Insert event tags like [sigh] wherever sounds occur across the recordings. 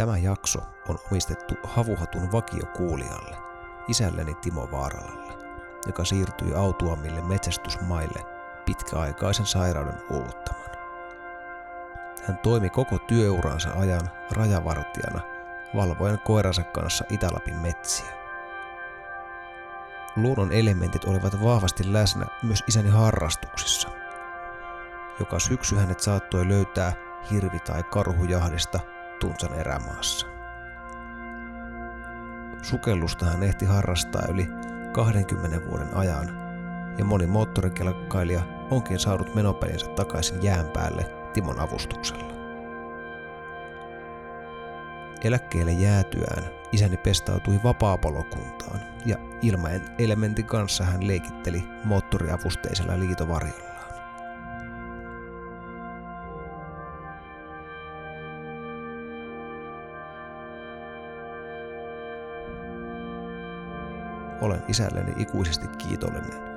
Tämä jakso on omistettu Havuhatun vakiokuulijalle, isälleni Timo Vaaralalle, joka siirtyi autuamille metsästysmaille pitkäaikaisen sairauden uuvuttaman. Hän toimi koko työuransa ajan rajavartijana valvoen koiransa kanssa Itälapin metsiä. Luonnon elementit olivat vahvasti läsnä myös isäni harrastuksissa. Joka syksy hänet saattoi löytää hirvi- tai karhujahdista Tunsan erämaassa. Sukellusta hän ehti harrastaa yli 20 vuoden ajan, ja moni moottorikelkkailija onkin saanut menopelinsä takaisin jään päälle Timon avustuksella. Eläkkeelle jäätyään isäni pestautui vapaapalokuntaan ja ilmaen elementin kanssa hän leikitteli moottoriavusteisella liitovarjolla. Olen isälleni ikuisesti kiitollinen,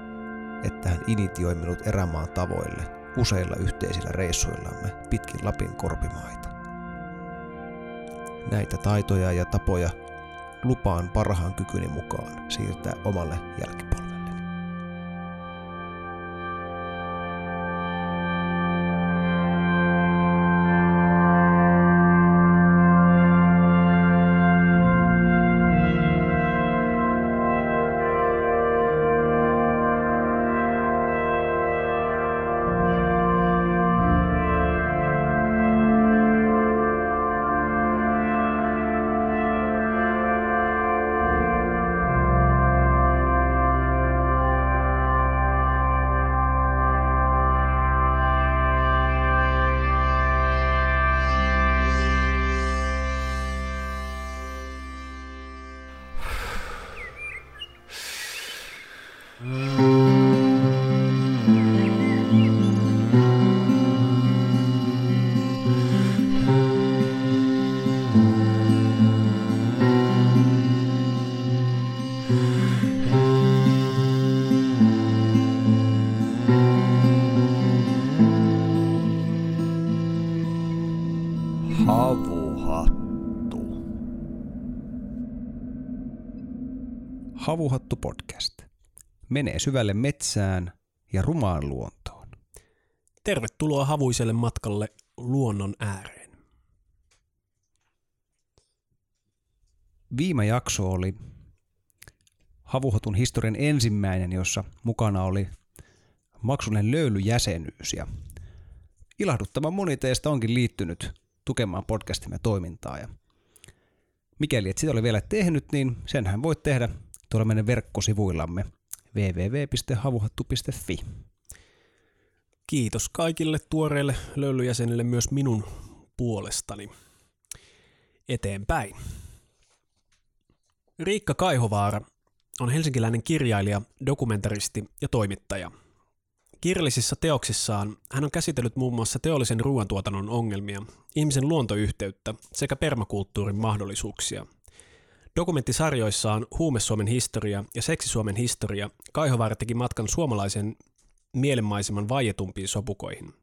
että hän initioi minut erämaan tavoille useilla yhteisillä reissuillamme pitkin Lapin korpimaita. Näitä taitoja ja tapoja lupaan parhaan kykyni mukaan siirtää omalle jälkipolvelle. Havuhattu podcast. Menee syvälle metsään ja rumaan luontoon. Tervetuloa havuiselle matkalle luonnon ääreen. Viime jakso oli Havuhatun historian ensimmäinen, jossa mukana oli maksullinen löylyjäsenyys ja ilahduttavan moni teistä onkin liittynyt tukemaan podcastimme toimintaa ja mikäli et sitä ole vielä tehnyt, niin senhän voit tehdä tuolla meidän verkkosivuillamme www.havuhattu.fi. Kiitos kaikille tuoreille löylyjäsenille myös minun puolestani. Eteenpäin. Riikka Kaihovaara on helsinkiläinen kirjailija, dokumentaristi ja toimittaja. Kirjallisissa teoksissaan hän on käsitellyt muun muassa teollisen ruoantuotannon ongelmia, ihmisen luontoyhteyttä sekä permakulttuurin mahdollisuuksia. Dokumenttisarjoissaan Huume-Suomen historia ja Seksi-Suomen historia Kaihovaara teki matkan suomalaisen mielenmaiseman vaietumpiin sopukoihin.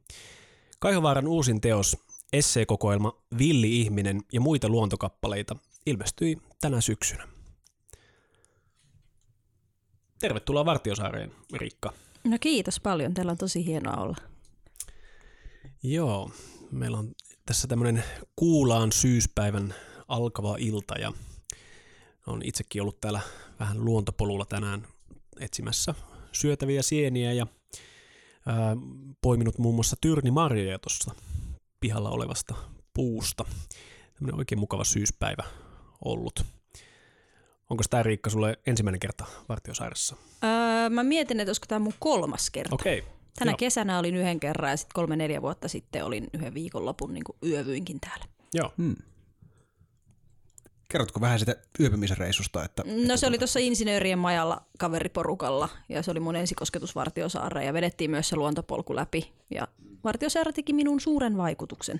Kaihovaaran uusin teos, esseekokoelma Villi ihminen ja muita luontokappaleita, ilmestyi tänä syksynä. Tervetuloa Vartiosaareen, Riikka. No kiitos paljon, teillä on tosi hienoa olla. Joo, meillä on tässä tämmöinen kuulaan syyspäivän alkava ilta ja on itsekin ollut täällä vähän luontopolulla tänään etsimässä syötäviä sieniä ja ää, poiminut muun muassa tyrnimarjoja tuossa pihalla olevasta puusta. Tämmöinen oikein mukava syyspäivä ollut. Onko tämä Riikka sulle ensimmäinen kerta Vartiosaaressa? Öö, mä mietin, että olisiko tämä mun kolmas kerta. Okei. Okay. Tänä Joo. kesänä olin yhden kerran ja sitten kolme-neljä vuotta sitten olin yhden viikonlopun niin yövyinkin täällä. Joo. Hmm. Kerrotko vähän sitä yöpymisen reissusta? Että, No se oli tuossa insinöörien majalla kaveriporukalla ja se oli mun ensikosketus Vartiosaareen ja vedettiin myös se luontopolku läpi. Ja Vartiosaari teki minun suuren vaikutuksen.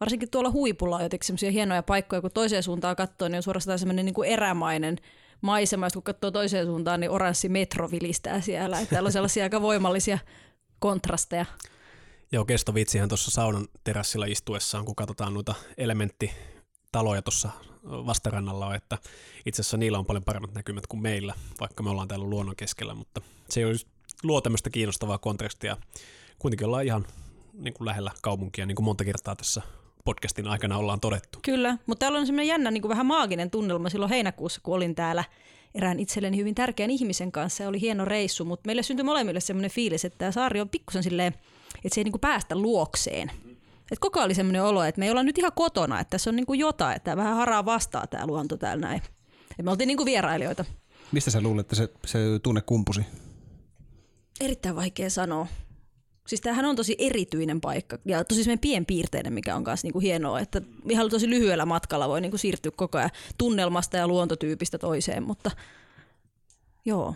Varsinkin tuolla huipulla on jotenkin semmoisia hienoja paikkoja, kun toiseen suuntaan katsoo, niin on suorastaan semmoinen niin kuin erämainen maisema. Ja kun katsoo toiseen suuntaan, niin oranssi metro vilistää siellä. Että täällä on sellaisia aika voimallisia kontrasteja. Joo, kestovitsihän tuossa saunan terassilla istuessaan, kun katsotaan noita elementtitaloja tuossa vastarannalla on, että itse asiassa niillä on paljon paremmat näkymät kuin meillä, vaikka me ollaan täällä luonnon keskellä, mutta se olisi luo tämmöistä kiinnostavaa kontrastia. Kuitenkin ollaan ihan niin kuin lähellä kaupunkia, niin kuin monta kertaa tässä podcastin aikana ollaan todettu. Kyllä, mutta täällä on semmoinen jännä niin kuin vähän maaginen tunnelma silloin heinäkuussa, kun olin täällä erään itselleni hyvin tärkeän ihmisen kanssa ja oli hieno reissu, mutta meille syntyi molemmille semmoinen fiilis, että tämä saari on pikkusen silleen, että se ei niin kuin päästä luokseen. Et koko ajan oli semmoinen olo, että me ei olla nyt ihan kotona, että tässä on niin kuin jotain, että vähän haraa vastaa tämä luonto täällä näin. Et me oltiin niin kuin vierailijoita. Mistä sä luulet, että se, se tunne kumpusi? Erittäin vaikea sanoa. Siis tämähän on tosi erityinen paikka ja tosi semmoinen pienpiirteinen, mikä on myös niinku hienoa, että ihan tosi lyhyellä matkalla voi niinku siirtyä koko ajan tunnelmasta ja luontotyypistä toiseen, mutta joo,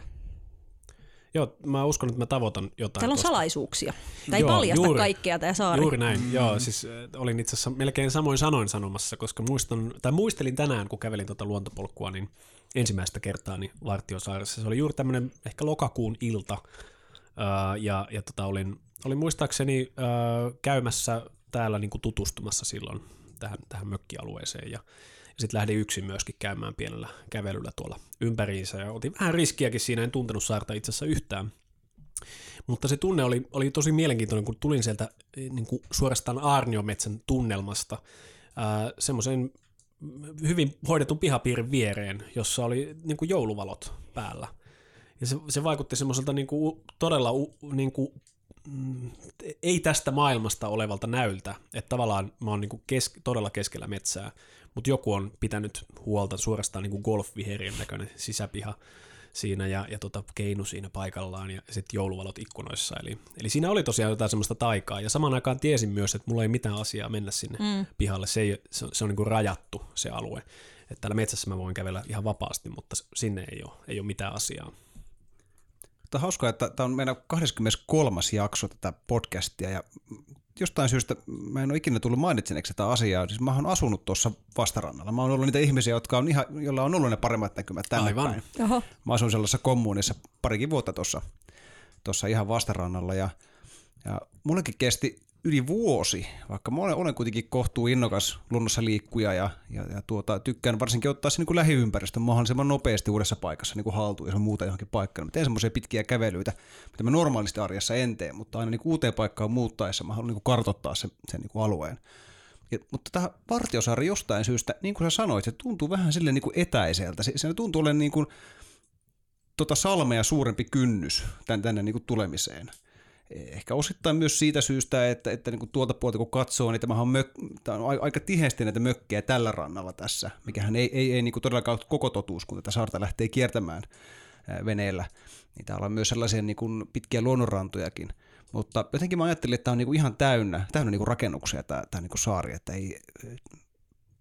Joo, mä uskon, että mä tavoitan jotain. täällä on tosta. salaisuuksia. Tämä ei paljasta juuri. kaikkea tämä saari. Juuri näin, mm. joo. Siis äh, olin itse asiassa melkein samoin sanoin sanomassa, koska muistan, tai muistelin tänään, kun kävelin tuota luontopolkua, niin ensimmäistä kertaa niin Vartiosaaressa. Se oli juuri tämmöinen ehkä lokakuun ilta, äh, ja, ja tota, olin, olin muistaakseni äh, käymässä täällä niin kuin tutustumassa silloin tähän, tähän mökkialueeseen, ja, ja sitten lähdin yksin myöskin käymään pienellä kävelyllä tuolla ympäriinsä, ja otin vähän riskiäkin siinä, en tuntenut saarta itse asiassa yhtään, mutta se tunne oli, oli tosi mielenkiintoinen, kun tulin sieltä eh, niin kuin suorastaan Aarniometsän tunnelmasta semmoisen hyvin hoidetun pihapiirin viereen, jossa oli niin kuin jouluvalot päällä. Ja se, se vaikutti semmoiselta niin kuin, todella niin kuin, mm, ei tästä maailmasta olevalta näyltä, että tavallaan mä oon niin kuin kes, todella keskellä metsää, mutta joku on pitänyt huolta suorastaan niin kuin golfviherien näköinen sisäpiha siinä ja, ja tota, keinu siinä paikallaan ja sitten jouluvalot ikkunoissa. Eli, eli siinä oli tosiaan jotain semmoista taikaa ja samaan aikaan tiesin myös, että mulla ei mitään asiaa mennä sinne mm. pihalle. Se, ei, se, on- se on niin kuin rajattu se alue. Että täällä metsässä mä voin kävellä ihan vapaasti, mutta sinne ei ole, ei ole mitään asiaa. Tämä on hauskaa, että tämä on meidän 23. jakso tätä podcastia ja jostain syystä mä en ole ikinä tullut mainitseneeksi tätä asiaa. Siis mä oon asunut tuossa vastarannalla. Mä oon ollut niitä ihmisiä, jotka on ihan, joilla on ollut ne paremmat näkymät tänne Aivan. päin. Oho. Mä asuin sellaisessa kommunissa parikin vuotta tuossa tuossa ihan vastarannalla ja, ja mullekin kesti yli vuosi, vaikka mä olen, olen kuitenkin kohtuu innokas luonnossa liikkuja ja, ja, ja tuota, tykkään varsinkin ottaa se niin kuin lähiympäristön mahdollisimman nopeasti uudessa paikassa niin kuin haltuun, jos on muuta johonkin paikkaan. Mä teen semmoisia pitkiä kävelyitä, mitä mä normaalisti arjessa en tee, mutta aina niin kuin uuteen paikkaan muuttaessa mä haluan niin kuin kartoittaa sen, sen niin kuin alueen. Ja, mutta tämä Vartiosaari jostain syystä, niin kuin sä sanoit, se tuntuu vähän sille niin kuin etäiseltä. Se, se tuntuu olevan niin kuin, tota salmea suurempi kynnys tänne, tänne niin kuin tulemiseen. Ehkä osittain myös siitä syystä, että, että niin kuin tuolta puolta kun katsoo, niin tämähän on, mök, tämä on aika tiheästi näitä mökkejä tällä rannalla tässä, mikähän ei, ei, ei niin kuin todellakaan ole koko totuus, kun tätä saarta lähtee kiertämään ää, veneellä. Niin täällä on myös sellaisia niin kuin pitkiä luonnonrantojakin. Mutta jotenkin mä ajattelin, että tämä on niin kuin ihan täynnä, täynnä niin kuin rakennuksia tämä, tämä niin kuin saari, että ei,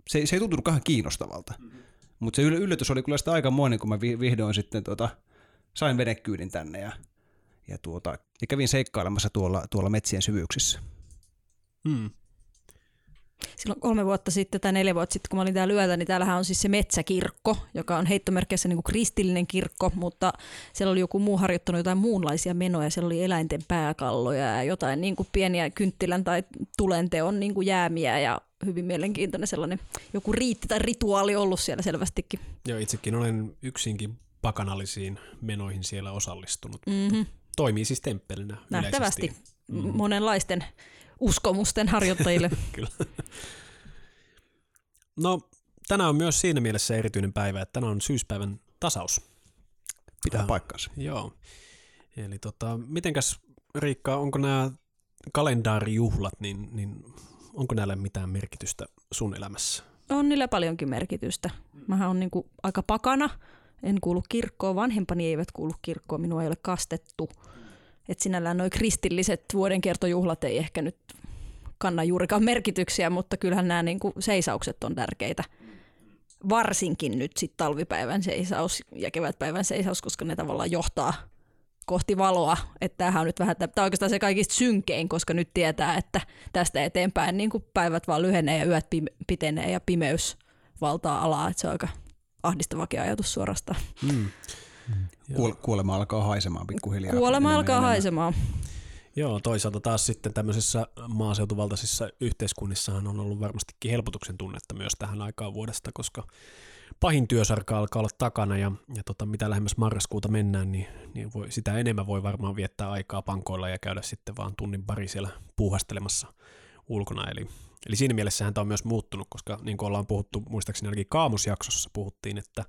se, ei- se ei tuntunut kauhean kiinnostavalta. Mm-hmm. Mutta se yl- yllätys oli kyllä sitä aikamoinen, kun mä vi- vihdoin sitten tota, sain venekyydin tänne ja, ja, tuota, ja kävin seikkailemassa tuolla, tuolla metsien syvyyksissä. Hmm. Silloin kolme vuotta sitten tai neljä vuotta sitten, kun mä olin täällä yötä, niin täällähän on siis se metsäkirkko, joka on heittomerkeissä niin kuin kristillinen kirkko, mutta siellä oli joku muu harjoittanut jotain muunlaisia menoja. Siellä oli eläinten pääkalloja ja jotain niin kuin pieniä kynttilän tai tulenteon niin kuin jäämiä ja hyvin mielenkiintoinen sellainen joku riitti tai rituaali ollut siellä selvästikin. Joo, itsekin olen yksinkin pakanallisiin menoihin siellä osallistunut. Mm-hmm. Toimii siis temppelinä Nähtävästi yleisesti. Mm-hmm. mm. monenlaisten uskomusten harjoittajille. [laughs] Kyllä. No, tänään on myös siinä mielessä erityinen päivä, että tänään on syyspäivän tasaus. Pitää Ah. paikkansa. Joo. Eli tota, mitenkäs Riikka, onko nämä kalendaarijuhlat, niin, niin onko näillä mitään merkitystä sun elämässä? On niillä paljonkin merkitystä. Mähän on niinku aika pakana, en kuulu kirkkoon, vanhempani eivät kuulu kirkkoon, minua ei ole kastettu. Et sinällään nuo kristilliset vuodenkiertojuhlat ei ehkä nyt kanna juurikaan merkityksiä, mutta kyllähän nämä niinku seisaukset on tärkeitä. varsinkin nyt sit talvipäivän seisaus ja kevätpäivän seisaus, koska ne tavallaan johtaa kohti valoa, että tämähän on nyt vähän, tämä on oikeastaan se kaikista synkein, koska nyt tietää, että tästä eteenpäin niin kuin päivät vaan lyhenee ja yöt pitenee ja pimeys valtaa alaa, että se on aika ahdistavakin ajatus suorastaan. Mm. Kuol- kuolema alkaa haisemaan pikkuhiljaa. Kuolema Enemmän alkaa enemmän. haisemaan. Joo, toisaalta taas sitten tämmöisissä maaseutuvaltaisissa yhteiskunnissahan on ollut varmastikin helpotuksen tunnetta myös tähän aikaan vuodesta, koska pahin työsarka alkaa olla takana ja, ja tota, mitä lähemmäs marraskuuta mennään, niin, niin voi, sitä enemmän voi varmaan viettää aikaa pankoilla ja käydä sitten vaan tunnin pari siellä puuhastelemassa ulkona. Eli, eli siinä mielessähän tämä on myös muuttunut, koska niin kuin ollaan puhuttu, muistaakseni ainakin Kaamusjaksossa puhuttiin, että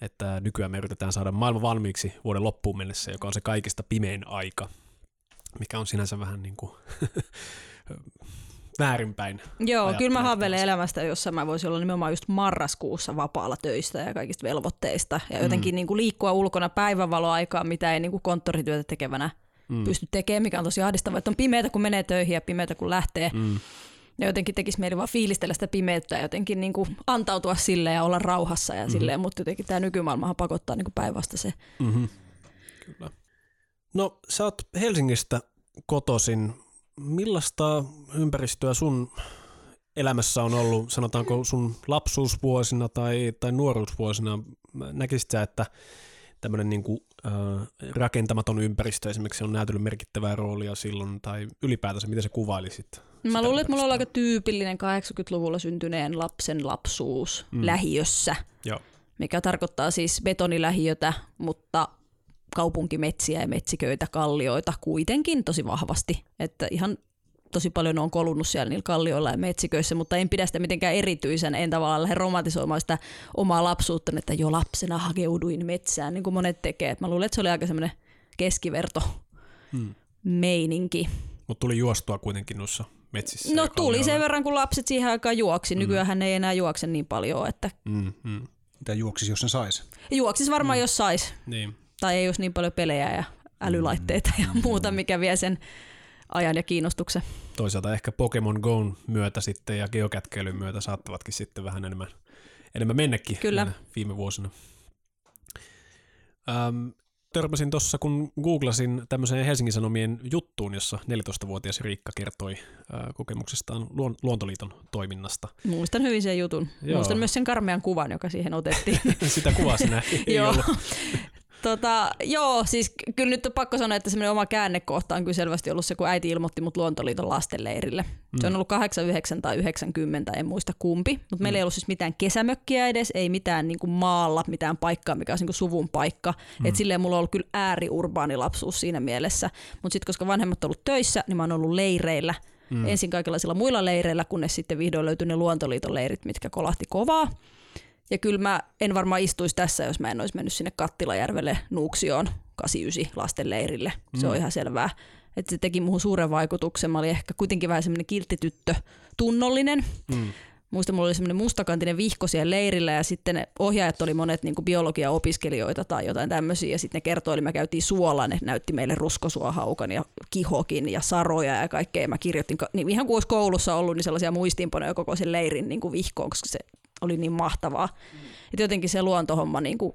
että nykyään me yritetään saada maailma valmiiksi vuoden loppuun mennessä, joka on se kaikista pimein aika, mikä on sinänsä vähän niin kuin [laughs] väärinpäin. Joo, kyllä mä haaveilen elämästä, jossa mä voisin olla nimenomaan just marraskuussa vapaalla töistä ja kaikista velvoitteista ja jotenkin Mm. niin kuin liikkua ulkona päivänvaloaikaa, mitä ei niin kuin konttorityötä tekevänä Mm. pysty tekemään, mikä on tosi ahdistavaa, että on pimeätä kun menee töihin ja pimeätä kun lähtee. Mm. Ja jotenkin tekisi mieli vaan fiilistellä sitä pimeyttä ja jotenkin niin kuin antautua sille ja olla rauhassa ja Mhm. silleen, mutta jotenkin tämä nykymaailmahan pakottaa niin kuin päinvastaiseen. Mm-hmm. Kyllä. No, sä oot Helsingistä kotosin. Millaista ympäristöä sun elämässä on ollut, sanotaanko sun lapsuusvuosina tai, tai nuoruusvuosina? Näkisit sä, että tämmöinen niin kuin, rakentamaton ympäristö esimerkiksi on näytellyt merkittävää roolia silloin, tai ylipäätänsä, miten sä kuvailisit? Mä luulen, että mulla on aika tyypillinen 80-luvulla syntyneen lapsen lapsuus mm. lähiössä, Joo. mikä tarkoittaa siis betonilähiötä, mutta kaupunkimetsiä ja metsiköitä, kallioita kuitenkin tosi vahvasti. Että ihan tosi paljon on kolunut siellä niillä kallioilla ja metsiköissä, mutta en pidä sitä mitenkään erityisen, en tavallaan lähde romantisoimaan sitä omaa lapsuutta, että jo lapsena hakeuduin metsään, niin kuin monet tekee. Et Mä luulen, että se oli aika semmoinen keskiverto Hmm. meininki. Mutta tuli juostua kuitenkin noissa metsissä. No tuli sen verran, kun lapset siihen aikaan juoksi. Nykyään ei enää juokse niin paljon, että Mm, mm, Mitä juoksisi, jos sen saisi? juoksis varmaan, jos sais. niin. Tai ei olisi niin paljon pelejä ja älylaitteita ja muuta, mikä vie sen ajan ja kiinnostuksen. toisaalta ehkä Pokemon Go'n myötä sitten ja geokätkeilyn myötä saattavatkin sitten vähän enemmän, enemmän mennäkin Kyllä. viime vuosina. Ähm, törmäsin tuossa, kun googlasin tämmöiseen Helsingin Sanomien juttuun, jossa 14-vuotias Riikka kertoi äh, kokemuksestaan Luon- Luontoliiton toiminnasta. Muistan hyvin sen jutun. Joo. Muistan myös sen karmean kuvan, joka siihen otettiin. [laughs] Sitä kuvasi näin. [laughs] Joo. [laughs] Tota, joo, siis kyllä nyt on pakko sanoa, että semmoinen oma käännekohta on kyllä selvästi ollut se, kun äiti ilmoitti mut Luontoliiton lastenleirille. Se on ollut 89 tai 90, en muista kumpi, mutta meillä ei ollut siis mitään kesämökkiä edes, ei mitään niin kuin maalla, mitään paikkaa, mikä olisi niin suvun paikka. Mm. Et silleen mulla on ollut kyllä ääriurbaani lapsuus siinä mielessä. Mutta sitten koska vanhemmat on ollut töissä, niin mä oon ollut leireillä. Mm. Ensin kaikenlaisilla muilla leireillä, kunnes sitten vihdoin löytyi ne Luontoliiton leirit, mitkä kolahti kovaa. Ja kyllä mä en varmaan istuisi tässä, jos mä en olisi mennyt sinne Kattilajärvelle Nuuksioon 89 lastenleirille. Se on ihan selvää. Että se teki muuhun suuren vaikutuksen. Mä olin ehkä kuitenkin vähän semmoinen kilttityttö, tunnollinen. Mm. Muistan, mulla oli semmoinen mustakantinen vihko siellä leirillä ja sitten ne ohjaajat oli monet niin biologia-opiskelijoita tai jotain tämmöisiä ja sitten ne kertoi, me käytiin suolla, ne näytti meille ruskosuohaukan ja kihokin ja saroja ja kaikkea. Mä kirjoitin, niin ihan kuin olisi koulussa ollut, niin sellaisia muistiinpanoja koko sen leirin niin kuin vihkoon, koska se oli niin mahtavaa. Että jotenkin se luontohomma niin kuin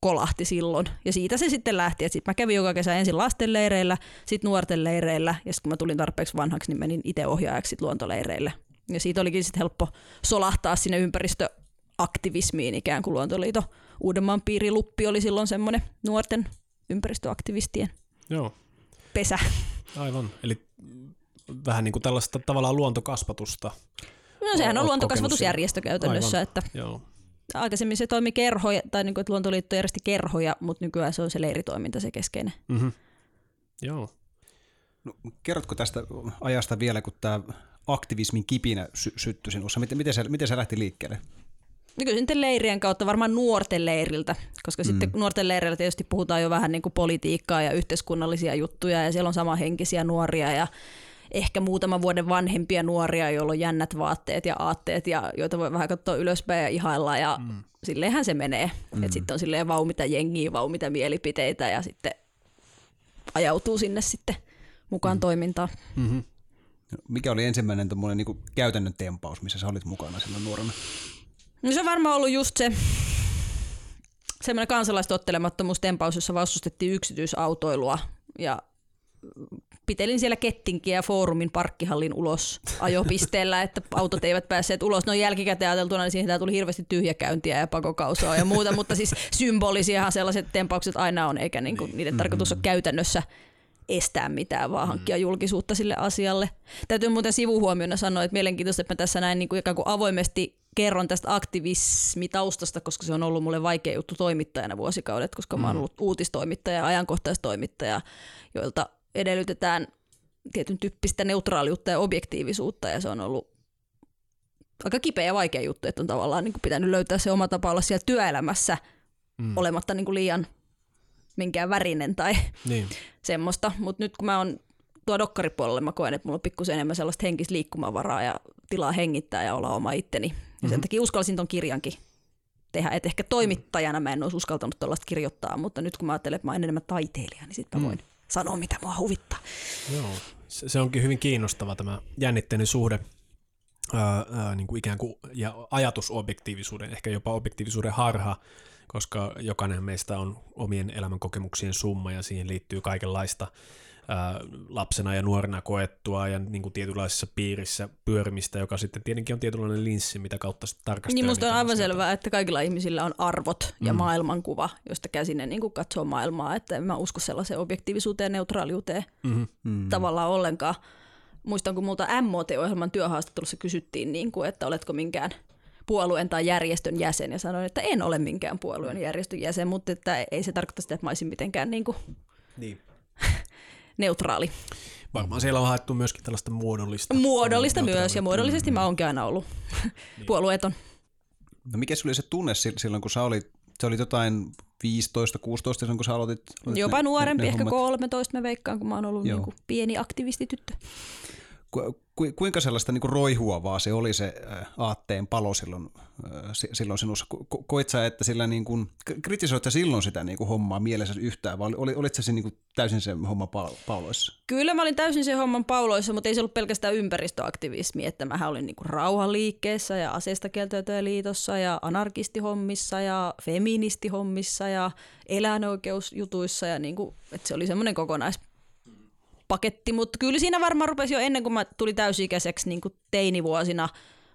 kolahti silloin. Ja siitä se sitten lähti. Sitten mä kävin joka kesä ensin lastenleireillä, sitten nuorten leireillä, ja sitten kun mä tulin tarpeeksi vanhaksi, niin menin itse ohjaajaksi sit luontoleireille. Ja siitä olikin sitten helppo solahtaa sinne ympäristöaktivismiin ikään kuin Luontoliito. Uudenmaan piiriluppi oli silloin semmoinen nuorten ympäristöaktivistien Joo, pesä. aivan. Eli vähän niin kuin tällaista tavallaan luontokasvatusta. No sehän on luontokasvatusjärjestö käytännössä, Aivan. että Joo. aikaisemmin se toimi kerhoja, tai niin kuin, että Luontoliitto järjesti kerhoja, mutta nykyään se on se leiritoiminta se keskeinen. Mm-hmm. Joo. No, kerrotko tästä ajasta vielä, kun tämä aktivismin kipinä sy- syttyi sinussa? Miten, miten, se, miten se lähti liikkeelle? No kyllä sitten leirien kautta, varmaan nuorten leiriltä, koska mm. sitten nuorten leireillä tietysti puhutaan jo vähän niin kuin politiikkaa ja yhteiskunnallisia juttuja ja siellä on samanhenkisiä nuoria ja ehkä muutaman vuoden vanhempia nuoria, joilla on jännät vaatteet ja aatteet ja joita voi vähän katsoa ylöspäin ja ihailla ja mm. silleenhän se menee. Mm. Sitten on silleen vau mitä jengiä, vau mitä mielipiteitä ja sitten ajautuu sinne sitten mukaan mm. toimintaan. Mm-hmm. No, Mikä oli ensimmäinen niin käytännön tempaus, missä sä olit mukana silloin nuorena? No se on varmaan ollut just se semmoinen kansalaistottelemattomuustempaus, jossa vastustettiin yksityisautoilua ja pitelin siellä kettinkiä foorumin parkkihallin ulos ajopisteellä, että autot eivät päässeet ulos. No jälkikäteen ajateltuna, niin siihen tuli hirveästi tyhjäkäyntiä ja pakokausoa ja muuta, [laughs] mutta siis symbolisiahan sellaiset tempaukset aina on, eikä niinku niiden tarkoitus ole käytännössä estää mitään, vaan hankkia julkisuutta sille asialle. Täytyy muuten sivuhuomiona sanoa, että mielenkiintoista, että mä tässä näin niin kuin ikään kuin avoimesti kerron tästä aktivismitaustasta, koska se on ollut mulle vaikea juttu toimittajana vuosikaudet, koska mä oon ollut uutistoimittaja ja ajankohtaistoimittaja, joilta edellytetään tietyn tyyppistä neutraaliutta ja objektiivisuutta ja se on ollut aika kipeä ja vaikea juttu, että on tavallaan niin kuin pitänyt löytää se oma tapa olla siellä työelämässä mm. olematta niin kuin liian minkään värinen tai Niin. [laughs] semmoista, mutta nyt kun mä oon tuo dokkaripuolelle, mä koen, että mulla on pikkusen enemmän sellaista henkistä liikkumavaraa ja tilaa hengittää ja olla oma itteni. Ja Mhm. sen takia uskalsin ton kirjankin tehdä. Et ehkä toimittajana mä en olisi uskaltanut tuollaista kirjoittaa, mutta nyt kun mä ajattelen, että mä oon enemmän taiteilija, niin sitten mä voin sanoa, mitä mua huvittaa. Joo. Se, onkin hyvin kiinnostava tämä jännitteinen suhde ää, ää, niin kuin ikään kuin, ja ajatusobjektiivisuuden, ehkä jopa objektiivisuuden harha, koska jokainen meistä on omien elämänkokemuksien summa ja siihen liittyy kaikenlaista ää, lapsena ja nuorena koettua ja niin kuin tietynlaisessa piirissä pyörimistä, joka sitten tietenkin on tietynlainen linssi, mitä kautta sitten tarkastelee. Niin musta on aivan asioita. selvää, että kaikilla ihmisillä on arvot ja mm. maailmankuva, josta käsin ne niin kuin katsoo maailmaa. Että en mä usko sellaiseen objektiivisuuteen ja neutraaliuteen Mhm. mm. tavallaan ollenkaan. Muistan, kun multa MOT-ohjelman työhaastattelussa kysyttiin, niin kuin, että oletko minkään puolueen tai järjestön jäsen, ja sanoin, että en ole minkään puolueen järjestön jäsen, mutta että ei se tarkoita sitä, että mä olisin mitenkään niin kuin Niin. Neutraali. Varmaan siellä on haettu myöskin tällaista muodollista. Muodollista myös, ja muodollisesti mä oonkin aina ollut [laughs] puolueeton. No mikä se oli se tunne sil- silloin, kun sä olit, sä olit jotain 15, 16 silloin, kun sä aloitit? aloitit Jopa ne- nuorempi, ne, ne ehkä hommat? 13 mä veikkaan, kun mä oon ollut Joo. niin kuin pieni aktivistityttö. Ku, ku, kuinka sellaista niin kuin roihuavaa se oli se aatteen palo silloin, si- silloin sinussa? Ko- ko- koit sä, että sillä niin kuin, kritisoit sä silloin sitä niin kuin hommaa mielessä yhtään, vai oli, olit sä siinä niin kuin täysin se homma pal- pauloissa? Kyllä mä olin täysin sen homman pauloissa, mutta ei se ollut pelkästään ympäristöaktivismi, että mä olin niinku rauhanliikkeessä ja aseista liitossa ja anarkistihommissa ja feministihommissa ja eläinoikeusjutuissa ja niinku, että se oli semmoinen kokonaispaketti, mutta kyllä siinä varmaan rupesi jo ennen kuin mä tulin täysi-ikäiseksi niin kuin teinivuosina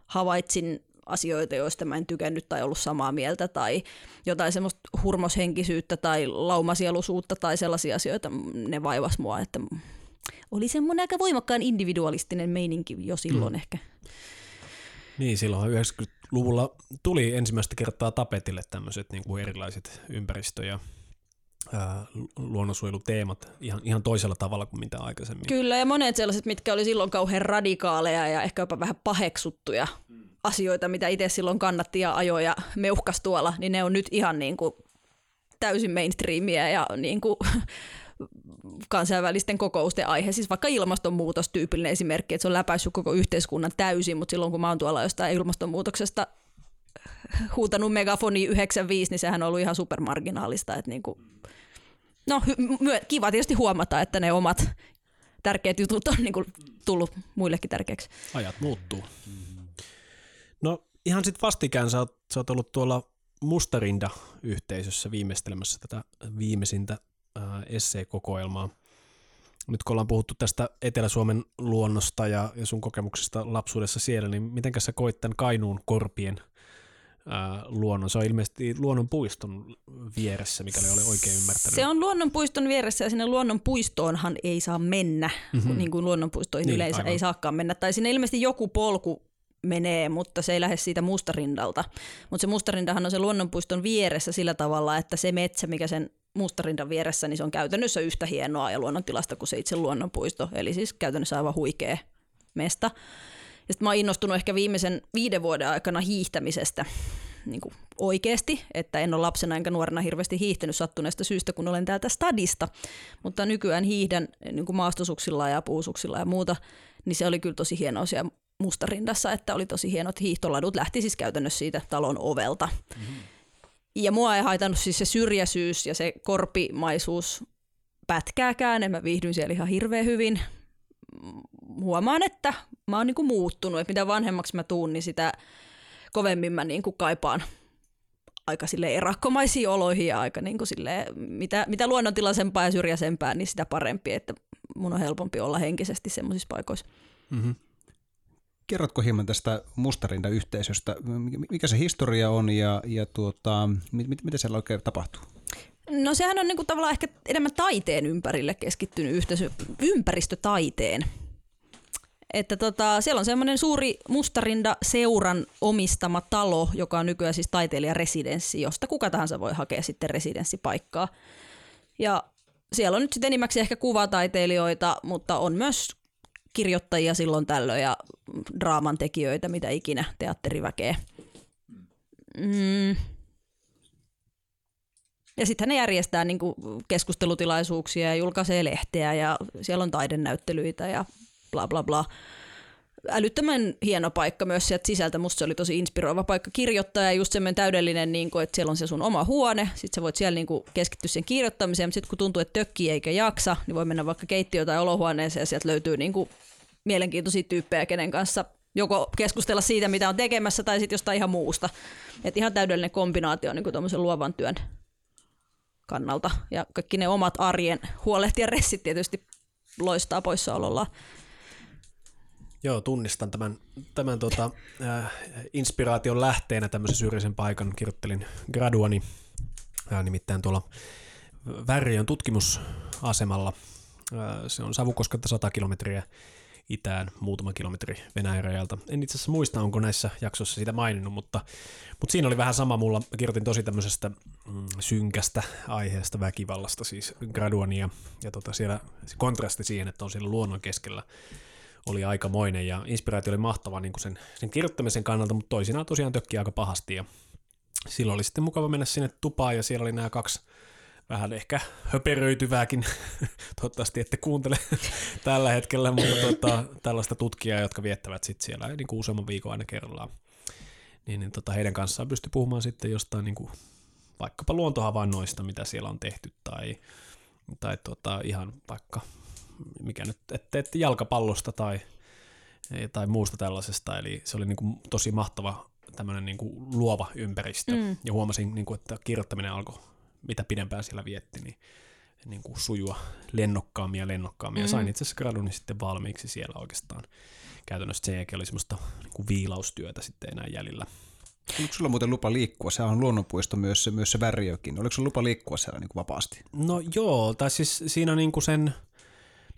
havaitsin asioita, joista mä en tykännyt tai ollut samaa mieltä tai jotain semmoista hurmoshenkisyyttä tai laumasieluisuutta tai sellaisia asioita, ne vaivas mua, että oli semmoinen aika voimakkaan individualistinen meininki jo silloin mm. ehkä. Niin, silloin 90-luvulla tuli ensimmäistä kertaa tapetille tämmöiset niin kuin erilaiset ympäristö- ja luonnonsuojeluteemat ihan, ihan toisella tavalla kuin mitä aikaisemmin. Kyllä, ja monet sellaiset, mitkä oli silloin kauhean radikaaleja ja ehkä jopa vähän paheksuttuja asioita, mitä itse silloin kannatti ja ajoi ja meuhkas tuolla, niin ne on nyt ihan niin kuin täysin mainstreamia ja niin kuin [laughs] kansainvälisten kokousten aihe. Siis vaikka ilmastonmuutos tyypillinen esimerkki, että se on läpäissyt koko yhteiskunnan täysin, mutta silloin kun mä oon tuolla jostain ilmastonmuutoksesta huutanut megafoni 95, niin sehän on ollut ihan supermarginaalista. Että niin kuin, no hy- kiva tietysti huomata, että ne omat tärkeät jutut on niin kuin tullut muillekin tärkeäksi. Ajat muuttuu. No ihan sitten vastikään sä oot, sä oot ollut tuolla Mustarinda-yhteisössä viimeistelemässä tätä viimeisintä ää, esseekokoelmaa. Nyt kun ollaan puhuttu tästä Etelä-Suomen luonnosta ja, ja sun kokemuksesta lapsuudessa siellä, niin miten sä koit tämän Kainuun korpien ää, luonnon? Se on ilmeisesti luonnonpuiston vieressä, mikäli olen oikein ymmärtänyt. Se on luonnonpuiston vieressä ja sinne luonnonpuistoonhan ei saa mennä, mm-hmm. niin kuin luonnonpuistoihin Niin, niin, yleensä aivan. ei saakaan mennä. Tai sinne ilmeisesti joku polku menee, mutta se ei lähde siitä mustarindalta. Mutta se mustarindahan on se luonnonpuiston vieressä sillä tavalla, että se metsä, mikä sen mustarindan vieressä, niin se on käytännössä yhtä hienoa ja luonnontilasta kuin se itse luonnonpuisto. Eli siis käytännössä aivan huikea mesta. Ja sitten mä oon innostunut ehkä viimeisen viiden vuoden aikana hiihtämisestä niin kuin oikeasti, että en ole lapsena enkä nuorena hirveästi hiihtänyt sattuneesta syystä, kun olen täältä stadista, mutta nykyään hiihdän niin kuin maastosuksilla ja puusuksilla ja muuta, niin se oli kyllä tosi hienoa siellä mustarindassa, että oli tosi hienot hiihtoladut, lähti siis käytännössä siitä talon ovelta. Mm-hmm. Ja mua ei haitannut siis se syrjäisyys ja se korpimaisuus pätkääkään, en mä viihdyin siellä ihan hirveän hyvin. Huomaan, että mä oon niinku muuttunut, että mitä vanhemmaksi mä tuun, niin sitä kovemmin mä niin kuin kaipaan aika sille erakkomaisiin oloihin ja aika niin kuin sille, mitä, mitä luonnontilaisempaa ja syrjäisempää, niin sitä parempi, että mun on helpompi olla henkisesti semmoisissa paikoissa. Mm-hmm. Kerrotko hieman tästä Mustarinda-yhteisöstä? Mikä se historia on ja, ja tuota, mit, mit, mitä siellä oikein tapahtuu? No sehän on niinku tavallaan ehkä enemmän taiteen ympärille keskittynyt yhteisö, ympäristötaiteen. Että tota, siellä on semmoinen suuri Mustarinda-seuran omistama talo, joka on nykyään siis taiteilijaresidenssi, josta kuka tahansa voi hakea sitten residenssipaikkaa. Ja siellä on nyt sitten enimmäkseen ehkä kuvataiteilijoita, mutta on myös kirjoittajia silloin tällöin ja draaman tekijöitä, mitä ikinä, teatteriväkeä. Mm. Ja sitten ne järjestää niin keskustelutilaisuuksia ja julkaisee lehteä ja siellä on taidenäyttelyitä ja bla bla bla. Älyttömän hieno paikka myös sieltä sisältä. Musta se oli tosi inspiroiva paikka kirjoittaa ja just semmoinen täydellinen, niin kuin, että siellä on se sun oma huone. Sitten sä voit siellä niin kuin, keskittyä sen kirjoittamiseen, mutta sitten kun tuntuu, että tökkii eikä jaksa, niin voi mennä vaikka keittiöön tai olohuoneeseen ja sieltä löytyy niin kuin, mielenkiintoisia tyyppejä, kenen kanssa joko keskustella siitä, mitä on tekemässä, tai sitten jostain ihan muusta. Et ihan täydellinen kombinaatio niin kuin luovan työn kannalta. Ja kaikki ne omat arjen huolet ja ressit tietysti loistaa poissaolollaan. Joo, tunnistan tämän, tämän tota, äh, inspiraation lähteenä tämmöisen syrjäisen paikan. Kirjoittelin graduani, äh, nimittäin tuolla Värjön tutkimusasemalla. Äh, se on Savukoskelta 100 kilometriä itään, muutama kilometri Venäjän rajalta. En itse asiassa muista, onko näissä jaksoissa sitä maininnut, mutta, mutta siinä oli vähän sama mulla. Kirjoitin tosi tämmöisestä mm, synkästä aiheesta, väkivallasta, siis graduania, ja tota, siellä se kontrasti siihen, että on siellä luonnon keskellä oli aikamoinen ja inspiraatio oli mahtava niin kuin sen, sen kirjoittamisen kannalta, mutta toisinaan tosiaan tökki aika pahasti ja silloin oli sitten mukava mennä sinne tupaan ja siellä oli nämä kaksi vähän ehkä höperöityvääkin, [laughs] toivottavasti ette kuuntele [laughs] tällä hetkellä, mutta tota, tällaista tutkijaa, jotka viettävät sitten siellä niin kuin useamman viikon aina kerrallaan. Niin, niin tota, heidän kanssaan pystyi puhumaan sitten jostain niin kuin, vaikkapa luontohavainnoista, mitä siellä on tehty, tai, tai tota, ihan vaikka mikä nyt, että et jalkapallosta tai, tai muusta tällaisesta, eli se oli niin kuin tosi mahtava tämmöinen niin kuin luova ympäristö, mm. ja huomasin, niin kuin, että kirjoittaminen alkoi, mitä pidempään siellä vietti, niin, niin kuin sujua lennokkaammin ja lennokkaammin, mm. ja sain itse asiassa graduni sitten valmiiksi siellä oikeastaan. Käytännössä sen jälkeen oli semmoista niin kuin viilaustyötä sitten enää jäljellä. Oliko sulla muuten lupa liikkua? Se on luonnonpuisto myös, se, myös se Värjökin. Oliko sulla lupa liikkua siellä niin kuin vapaasti? No joo, tai siis siinä niin kuin sen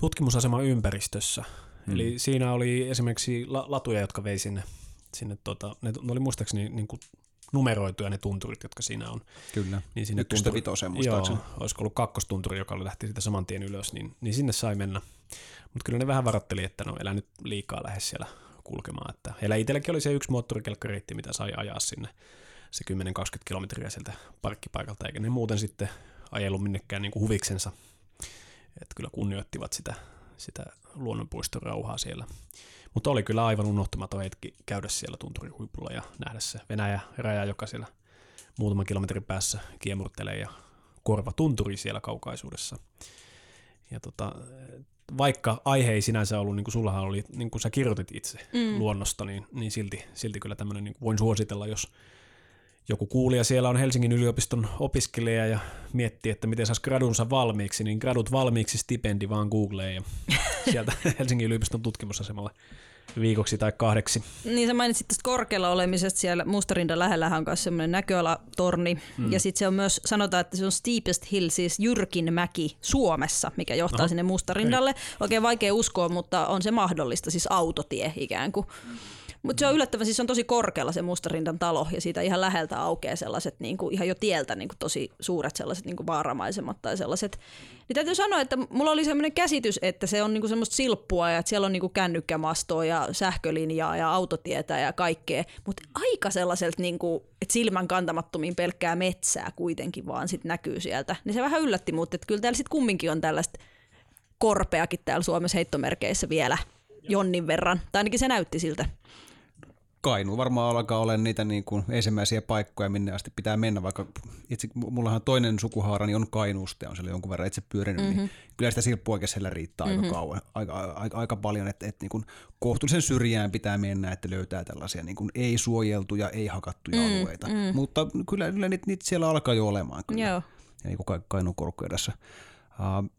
tutkimusaseman ympäristössä. Mm. Eli siinä oli esimerkiksi latuja, jotka vei sinne, sinne tota, ne, ne oli muistaakseni niin kuin numeroituja ne tunturit, jotka siinä on. Kyllä, niin sinne tunturi, vitoseen muistaakseni. Joo, olisiko ollut kakkostunturi, joka lähti siitä saman tien ylös, niin, niin sinne sai mennä. Mutta kyllä ne vähän varoitteli, että no elää nyt liikaa lähes siellä kulkemaan. Että heillä itselläkin oli se yksi moottorikelkkareitti, mitä sai ajaa sinne se 10-20 kilometriä sieltä parkkipaikalta, eikä ne muuten sitten ajellut minnekään niin kuin huviksensa että kyllä kunnioittivat sitä, sitä luonnonpuiston rauhaa siellä. Mutta oli kyllä aivan unohtumaton hetki käydä siellä tunturin huipulla ja nähdä se Venäjä-raja, joka siellä muutaman kilometrin päässä kiemurtelee ja korva tunturi siellä kaukaisuudessa. Ja tota, vaikka aihe ei sinänsä ollut, niin kuin sullahan oli, niin kuin sä kirjoitit itse mm. luonnosta, niin, niin silti, silti kyllä tämmöinen niin voin suositella, jos joku kuulija siellä on Helsingin yliopiston opiskelija ja miettii, että miten saisi gradunsa valmiiksi, niin gradut valmiiksi stipendi vaan Googleen ja [laughs] sieltä Helsingin yliopiston tutkimusasemalle viikoksi tai kahdeksi. Niin sä mainitsit tästä korkealla olemisesta siellä Mustarindan lähellä on myös semmoinen näköalatorni. Mm. Ja sitten se on myös, sanotaan, että se on steepest hill, siis jyrkin mäki Suomessa, mikä johtaa Aha. sinne Mustarindalle. Oikein vaikea uskoa, mutta on se mahdollista, siis autotie ikään kuin. Mutta se on yllättävän, siis on tosi korkealla se Mustarindan talo ja siitä ihan läheltä aukeaa sellaiset niin kuin, ihan jo tieltä niin kuin, tosi suuret sellaiset niin kuin vaaramaisemat tai sellaiset. Niin täytyy sanoa, että mulla oli sellainen käsitys, että se on niin kuin semmoista silppua ja että siellä on niin kuin kännykkämastoa ja sähkölinjaa ja autotietä ja kaikkea, mutta aika sellaiselta, niin kuin, että silmän kantamattomiin pelkkää metsää kuitenkin vaan sit näkyy sieltä. Niin se vähän yllätti mutta että kyllä täällä sitten kumminkin on tällaista korpeakin täällä Suomessa heittomerkeissä vielä jonnin verran, tai ainakin se näytti siltä. Kainu varmaan alkaa olla niitä niin kuin ensimmäisiä paikkoja, minne asti pitää mennä, vaikka itse, mullahan toinen sukuhaarani on Kainuusta ja on siellä jonkun verran itse pyörinyt, mm-hmm. niin kyllä sitä silppuoikeusella riittää mm-hmm. aika kauan, aika, aika, aika paljon, että, että niin kuin kohtuullisen syrjään pitää mennä, että löytää tällaisia niin kuin ei-suojeltuja, ei-hakattuja mm, alueita, mm. mutta kyllä, kyllä niitä, niitä siellä alkaa jo olemaan kyllä. Joo. Ja niin kuin Kainuun korkeudessa. Uh,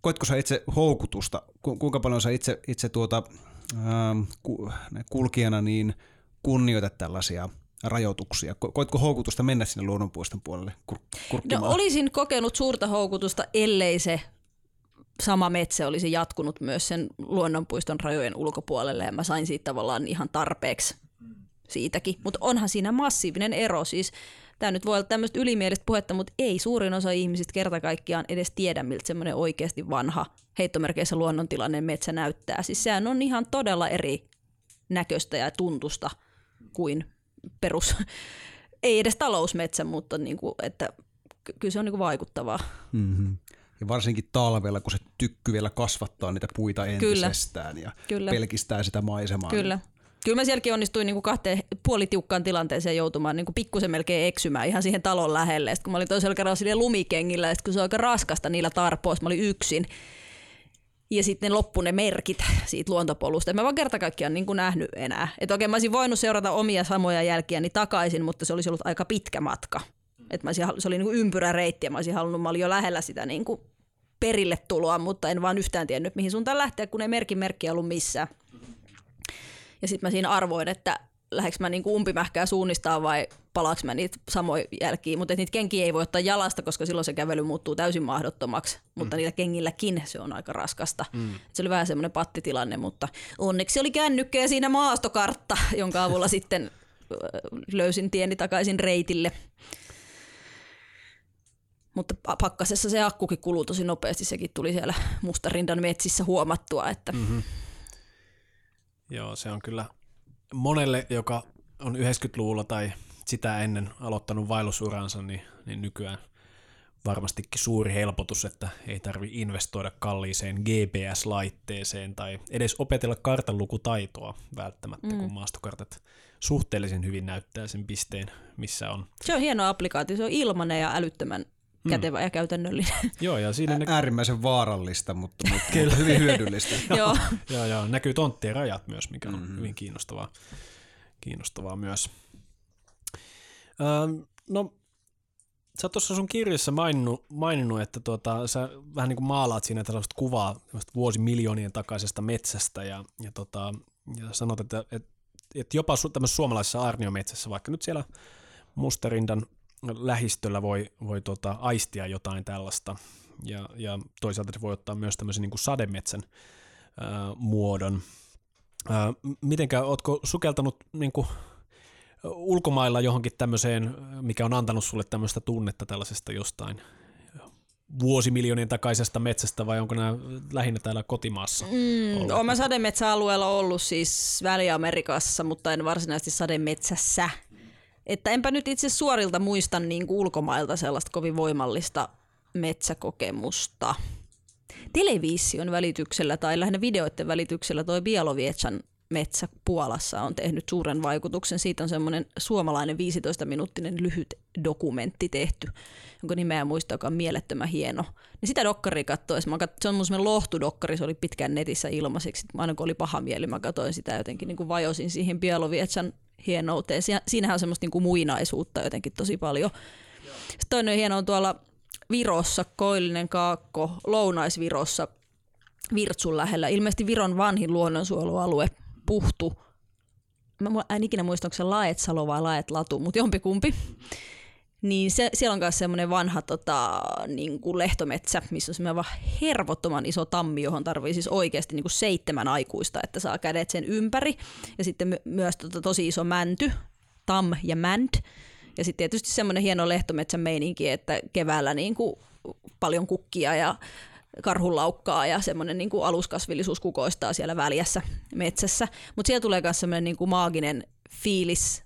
koitko sä itse houkutusta, Ku, kuinka paljon sä itse, itse tuota, kulkijana niin kunnioitat tällaisia rajoituksia? Ko- Koitko houkutusta mennä sinne luonnonpuiston puolelle kur- No olisin kokenut suurta houkutusta, ellei se sama metsä olisi jatkunut myös sen luonnonpuiston rajojen ulkopuolelle ja mä sain siitä tavallaan ihan tarpeeksi siitäkin. Mutta onhan siinä massiivinen ero. Siis tämä nyt voi olla tämmöistä ylimielistä puhetta, mutta ei suurin osa ihmisistä kerta kaikkiaan edes tiedä, miltä semmoinen oikeasti vanha heittomerkeissä luonnontilainen metsä näyttää. Siis sehän on ihan todella eri näköistä ja tuntusta kuin perus, [laughs] ei edes talousmetsä, mutta niin kuin, että ky- kyllä se on niin kuin vaikuttavaa. Mm-hmm. Ja varsinkin talvella, kun se tykky vielä kasvattaa niitä puita Kyllä. entisestään ja Kyllä. pelkistää sitä maisemaa. Kyllä. Kyllä mä sielläkin onnistuin niin kuin kahteen puolitiukkaan tilanteeseen joutumaan niin kuin pikkusen melkein eksymään ihan siihen talon lähelle. Sitten kun mä olin toisella kerralla silleen lumikengillä, ja kun se on aika raskasta niillä tarpoissa, mä olin yksin. Ja sitten loppu ne merkit siitä luontopolusta. En mä vaan kerta kaikkiaan niin nähnyt enää. Että oikein mä olisin voinut seurata omia samoja jälkiäni takaisin, mutta se olisi ollut aika pitkä matka. Et mä olisin, se oli niin kuin ympyräreitti ja mä olisin halunnut, mä olin jo lähellä sitä niin perille tuloa, mutta en vaan yhtään tiennyt, mihin suuntaan lähteä, kun ei merkin merkki ollut missään. Ja sitten mä siinä arvoin, että lähdekö mä niinku umpimähkää suunnistaa vai palaaks mä niitä samoja jälkiä. Mutta niitä kenkiä ei voi ottaa jalasta, koska silloin se kävely muuttuu täysin mahdottomaksi. Mutta niillä kengilläkin se on aika raskasta. Mm. Se oli vähän semmoinen pattitilanne, mutta onneksi oli kännykkä ja siinä maastokartta, jonka avulla [laughs] sitten löysin tieni takaisin reitille. Mutta pa- pakkasessa se akkukin kuluu tosi nopeasti, sekin tuli siellä Mustarindan metsissä huomattua, että mm. Joo, se on kyllä monelle, joka on 90-luvulla tai sitä ennen aloittanut vaellusuransa, niin, niin nykyään varmastikin suuri helpotus, että ei tarvi investoida kalliiseen GPS-laitteeseen tai edes opetella kartanlukutaitoa välttämättä, mm. kun maastokartat suhteellisen hyvin näyttää sen pisteen, missä on. se on hieno applikaatio, se on ilmanen ja älyttömän kätevä ja käytännöllinen. [laughs] Joo, ja siinä Ä- ne, äärimmäisen vaarallista, mutta, mutta, [laughs] mutta hyvin hyödyllistä. [laughs] Joo. joo, joo, näkyy tonttien rajat myös, mikä on mm-hmm. hyvin kiinnostavaa, kiinnostavaa myös. Öö, no, sä oot tuossa sun kirjassa maininnut, maininnut että tuota, sä vähän niin kuin maalaat siinä tällaista kuvaa tällaista vuosimiljoonien takaisesta metsästä ja, ja, tota, ja sanot, että, että, että jopa su, tämmöisessä suomalaisessa arniometsässä, vaikka nyt siellä Mustarindan lähistöllä voi, voi tota, aistia jotain tällaista ja, ja toisaalta se voi ottaa myös tämmöisen niin kuin sademetsän ää, muodon. Ää, mitenkä, ootko sukeltanut niin kuin, ulkomailla johonkin tämmöiseen, mikä on antanut sulle tämmöistä tunnetta tällaisesta jostain vuosimiljoonien takaisesta metsästä vai onko nämä lähinnä täällä kotimaassa? Mm, olen sademetsäalueella ollut siis Väli-Amerikassa, mutta en varsinaisesti sademetsässä. Että enpä nyt itse suorilta muista niin kuin ulkomailta sellaista kovin voimallista metsäkokemusta. Television välityksellä tai lähinnä videoiden välityksellä toi Bielovietsan metsä Puolassa on tehnyt suuren vaikutuksen. Siitä on semmoinen suomalainen 15-minuuttinen lyhyt dokumentti tehty, jonka nimeä muista, joka on mielettömän hieno. Niin sitä dokkaria katsoessa, mä kat- se on semmoinen lohtudokkari, se oli pitkään netissä ilmaiseksi. Aina kun oli paha mieli, mä katsoin sitä jotenkin niin kuin vajosin siihen Bielovietsan hienouteen. Si- Siinähän on semmoista niin kuin muinaisuutta jotenkin tosi paljon. Sitten toinen hieno on tuolla Virossa, Koillinen Kaakko, Lounais-Virossa, Virtsun lähellä. Ilmeisesti Viron vanhin luonnonsuojelualue, Puhtu. Mä en ikinä muista, onko se Laetsalo vai Laetlatu, mutta jompikumpi. Niin se, siellä on myös semmoinen vanha tota, niin kuin lehtometsä, missä on semmoinen vaan hervottoman iso tammi, johon tarvii siis oikeasti niin kuin seitsemän aikuista, että saa kädet sen ympäri. Ja sitten my- myös tota, tosi iso mänty, tam ja mänd. Ja sitten tietysti semmoinen hieno lehtometsän meininki, että keväällä niin kuin paljon kukkia ja karhulaukkaa ja semmoinen niin kuin aluskasvillisuus kukoistaa siellä väljässä metsässä. Mutta siellä tulee myös semmoinen niin kuin maaginen fiilis,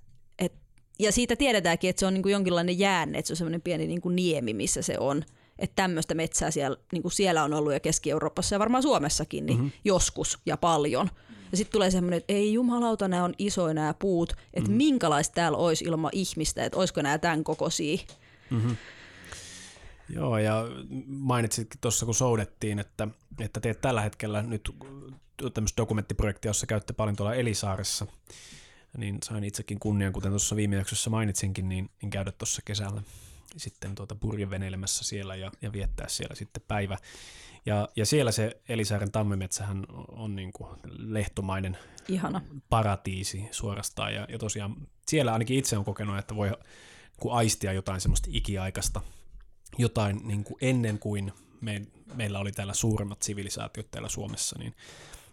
ja siitä tiedetäänkin, että se on niin kuin jonkinlainen jäänne, että se on semmoinen pieni niin kuin niemi, missä se on. Että tämmöistä metsää siellä, niin kuin siellä on ollut ja Keski-Euroopassa ja varmaan Suomessakin niin mm-hmm. joskus ja paljon. Ja sitten tulee semmoinen, että ei jumalauta, nämä on isoja nämä puut, että mm. minkälaista täällä olisi ilman ihmistä, että olisiko nämä tämän kokoisia. Joo, ja mainitsitkin tuossa, kun soudettiin, että, että teet tällä hetkellä nyt tämmöistä dokumenttiprojektia, jossa käytte paljon tuolla Elisaaressa, niin sain itsekin kunnian, kuten tuossa viime jaksossa mainitsinkin, niin, niin käydä tuossa kesällä sitten tuota purjeveneilemässä siellä ja, ja viettää siellä sitten päivä. Ja, ja siellä se Elisaaren tammimetsähän on niin kuin lehtomainen Ihana. paratiisi suorastaan. Ja, ja tosiaan siellä ainakin itse on kokenut, että voi kun aistia jotain semmoista ikiaikaista, jotain niin kuin ennen kuin me, meillä oli täällä suuremmat sivilisaatiot täällä Suomessa, niin,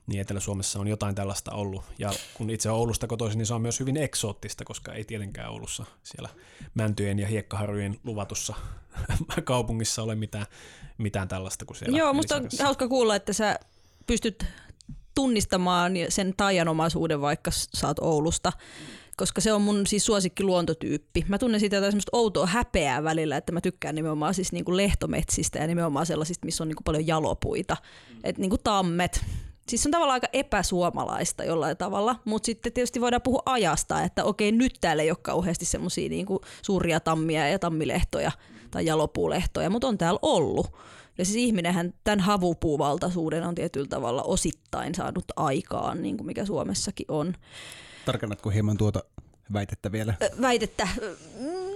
niin Etelä-Suomessa on jotain tällaista ollut. Ja kun itse Oulusta kotoisin, niin se on myös hyvin eksoottista, koska ei tietenkään Oulussa siellä mäntyjen ja hiekkaharjujen luvatussa [laughs] kaupungissa ole mitään, mitään tällaista kuin siellä Joo, musta on hauska kuulla, että sä pystyt tunnistamaan sen taianomaisuuden, vaikka oot Oulusta, koska se on mun siis suosikki luontotyyppi. Mä tunnen siitä jotain semmoista outoa häpeää välillä, että mä tykkään nimenomaan siis niinku lehtometsistä ja nimenomaan sellaisista, missä on niinku paljon jalopuita. Et niinku tammet. Siis se on tavallaan aika epäsuomalaista jollain tavalla, mutta sitten tietysti voidaan puhua ajasta, että okei nyt täällä ei ole kauheasti semmoisia niinku suuria tammia ja tammilehtoja tai jalopuulehtoja, mutta on täällä ollut. Ja siis ihminenhän tämän havupuuvaltaisuuden on tietyllä tavalla osittain saanut aikaan, niin kuin mikä Suomessakin on. Tarkennatko hieman tuota väitettä vielä? Väitettä,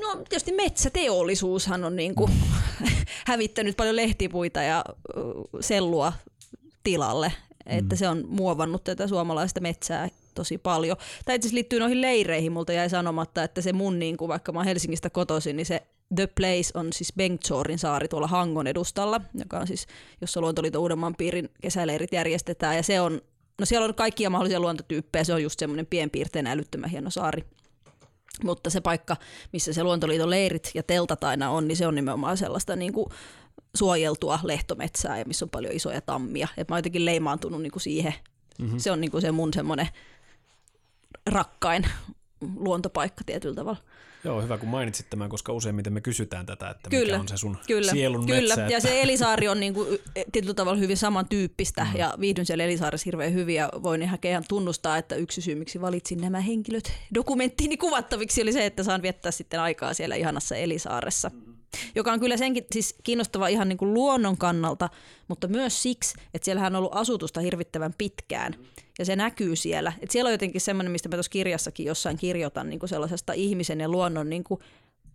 no tietysti metsäteollisuushan on niin kuin [laughs] hävittänyt paljon lehtipuita ja sellua tilalle, että se on muovannut tätä suomalaista metsää tosi paljon. Tämä itse liittyy noihin leireihin, multa jäi sanomatta, että se mun, niin kuin, vaikka mä oon Helsingistä kotoisin, niin se The Place on siis Bengtsorin saari tuolla Hangon edustalla, joka on siis, jossa Luontoliiton Uudenmaan piirin kesäleirit järjestetään, ja se on, no siellä on kaikkia mahdollisia luontotyyppejä, se on just semmoinen pienpiirteinen älyttömän hieno saari. Mutta se paikka, missä se Luontoliiton leirit ja teltat aina on, niin se on nimenomaan sellaista niin kuin suojeltua lehtometsää ja missä on paljon isoja tammia. Et mä oon jotenkin leimaantunut niin kuin siihen. Mm-hmm. Se on niin kuin se mun semmoinen rakkain luontopaikka tietyllä tavalla. Joo, hyvä kun mainitsit tämän, koska useimmiten me kysytään tätä, että Kyllä, mikä on se sun Kyllä, sielun kyllä. metsä. ja että- se Elisaari on niinku tietyllä tavalla hyvin samantyyppistä mm. ja viihdyn siellä Elisaaressa hirveän hyvin ja voin ihan ihan tunnustaa, että yksi syy miksi valitsin nämä henkilöt dokumenttiini kuvattaviksi oli se, että saan viettää sitten aikaa siellä ihanassa Elisaaressa. Joka on kyllä senkin siis kiinnostava ihan niin kuin luonnon kannalta, mutta myös siksi, että siellähän on ollut asutusta hirvittävän pitkään. Ja se näkyy siellä. Et siellä on jotenkin semmoinen, mistä mä tuossa kirjassakin jossain kirjoitan niin kuin sellaisesta ihmisen ja luonnon niin kuin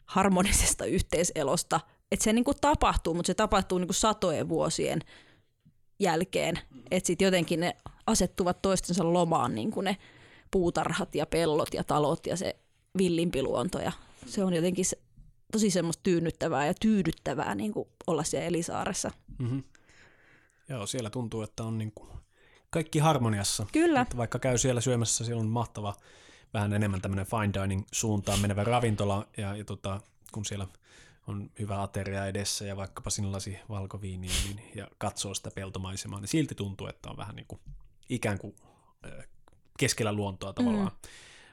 harmonisesta yhteiselosta. Että se niin kuin tapahtuu, mutta se tapahtuu niin kuin satojen vuosien jälkeen. Että sitten jotenkin ne asettuvat toistensa lomaan niin kuin ne puutarhat ja pellot ja talot ja se villimpi luonto. Ja se on jotenkin se, tosi semmoista tyynnyttävää ja tyydyttävää niin kuin olla siellä Elisaaressa. Mm-hmm. Joo, siellä tuntuu, että on niin kuin kaikki harmoniassa. Kyllä. Että vaikka käy siellä syömässä, siellä on mahtava vähän enemmän tämmöinen fine dining suuntaan menevä ravintola, ja, ja tota, kun siellä on hyvä ateria edessä ja vaikkapa sinne lasi valkoviiniä niin, ja katsoo sitä peltomaisemaa, niin silti tuntuu, että on vähän niin kuin ikään kuin keskellä luontoa tavallaan, mm.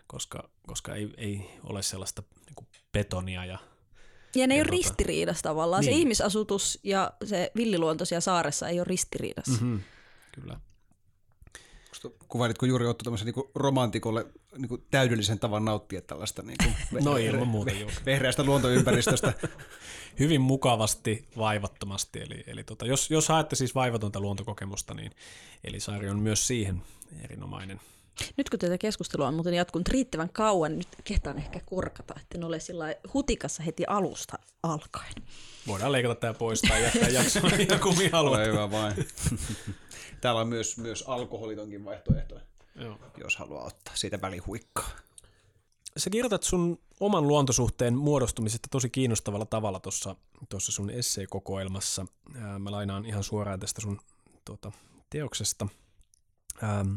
koska, koska ei, ei ole sellaista niin kuin betonia ja Ja ne ei ole ristiriidassa tavallaan. Se Niin. ihmisasutus ja se villiluonto siellä saaressa ei ole ristiriidassa. Mm. mm-hmm. kyllä. Kuvailitko juuri Otto tämmöisen niin romantikolle niin täydellisen tavan nauttia tällaista niin kuin [laughs] No ilman muuta, vehreästä luontoympäristöstä. [laughs] hyvin mukavasti, vaivattomasti. Eli, eli tota, jos, jos haette siis vaivatonta luontokokemusta, niin Elisaari on myös siihen erinomainen. Nyt kun tätä keskustelua on muuten jatkunut riittävän kauan, niin nyt kehtaan ehkä korkata, että en ole sillä hutikassa heti alusta alkaen. Voidaan leikata tämä pois tai jättää jaksoa [laughs] ihan kuin haluat. Ole hyvä vain. [laughs] Täällä on myös, myös alkoholitonkin vaihtoehto, Joo. jos haluaa ottaa siitä välihuikkaa. Sä kirjoitat sun oman luontosuhteen muodostumisesta tosi kiinnostavalla tavalla tuossa tuossa sun esseekokoelmassa. Ää, Mä lainaan ihan suoraan tästä sun tuota, teoksesta. Ähm,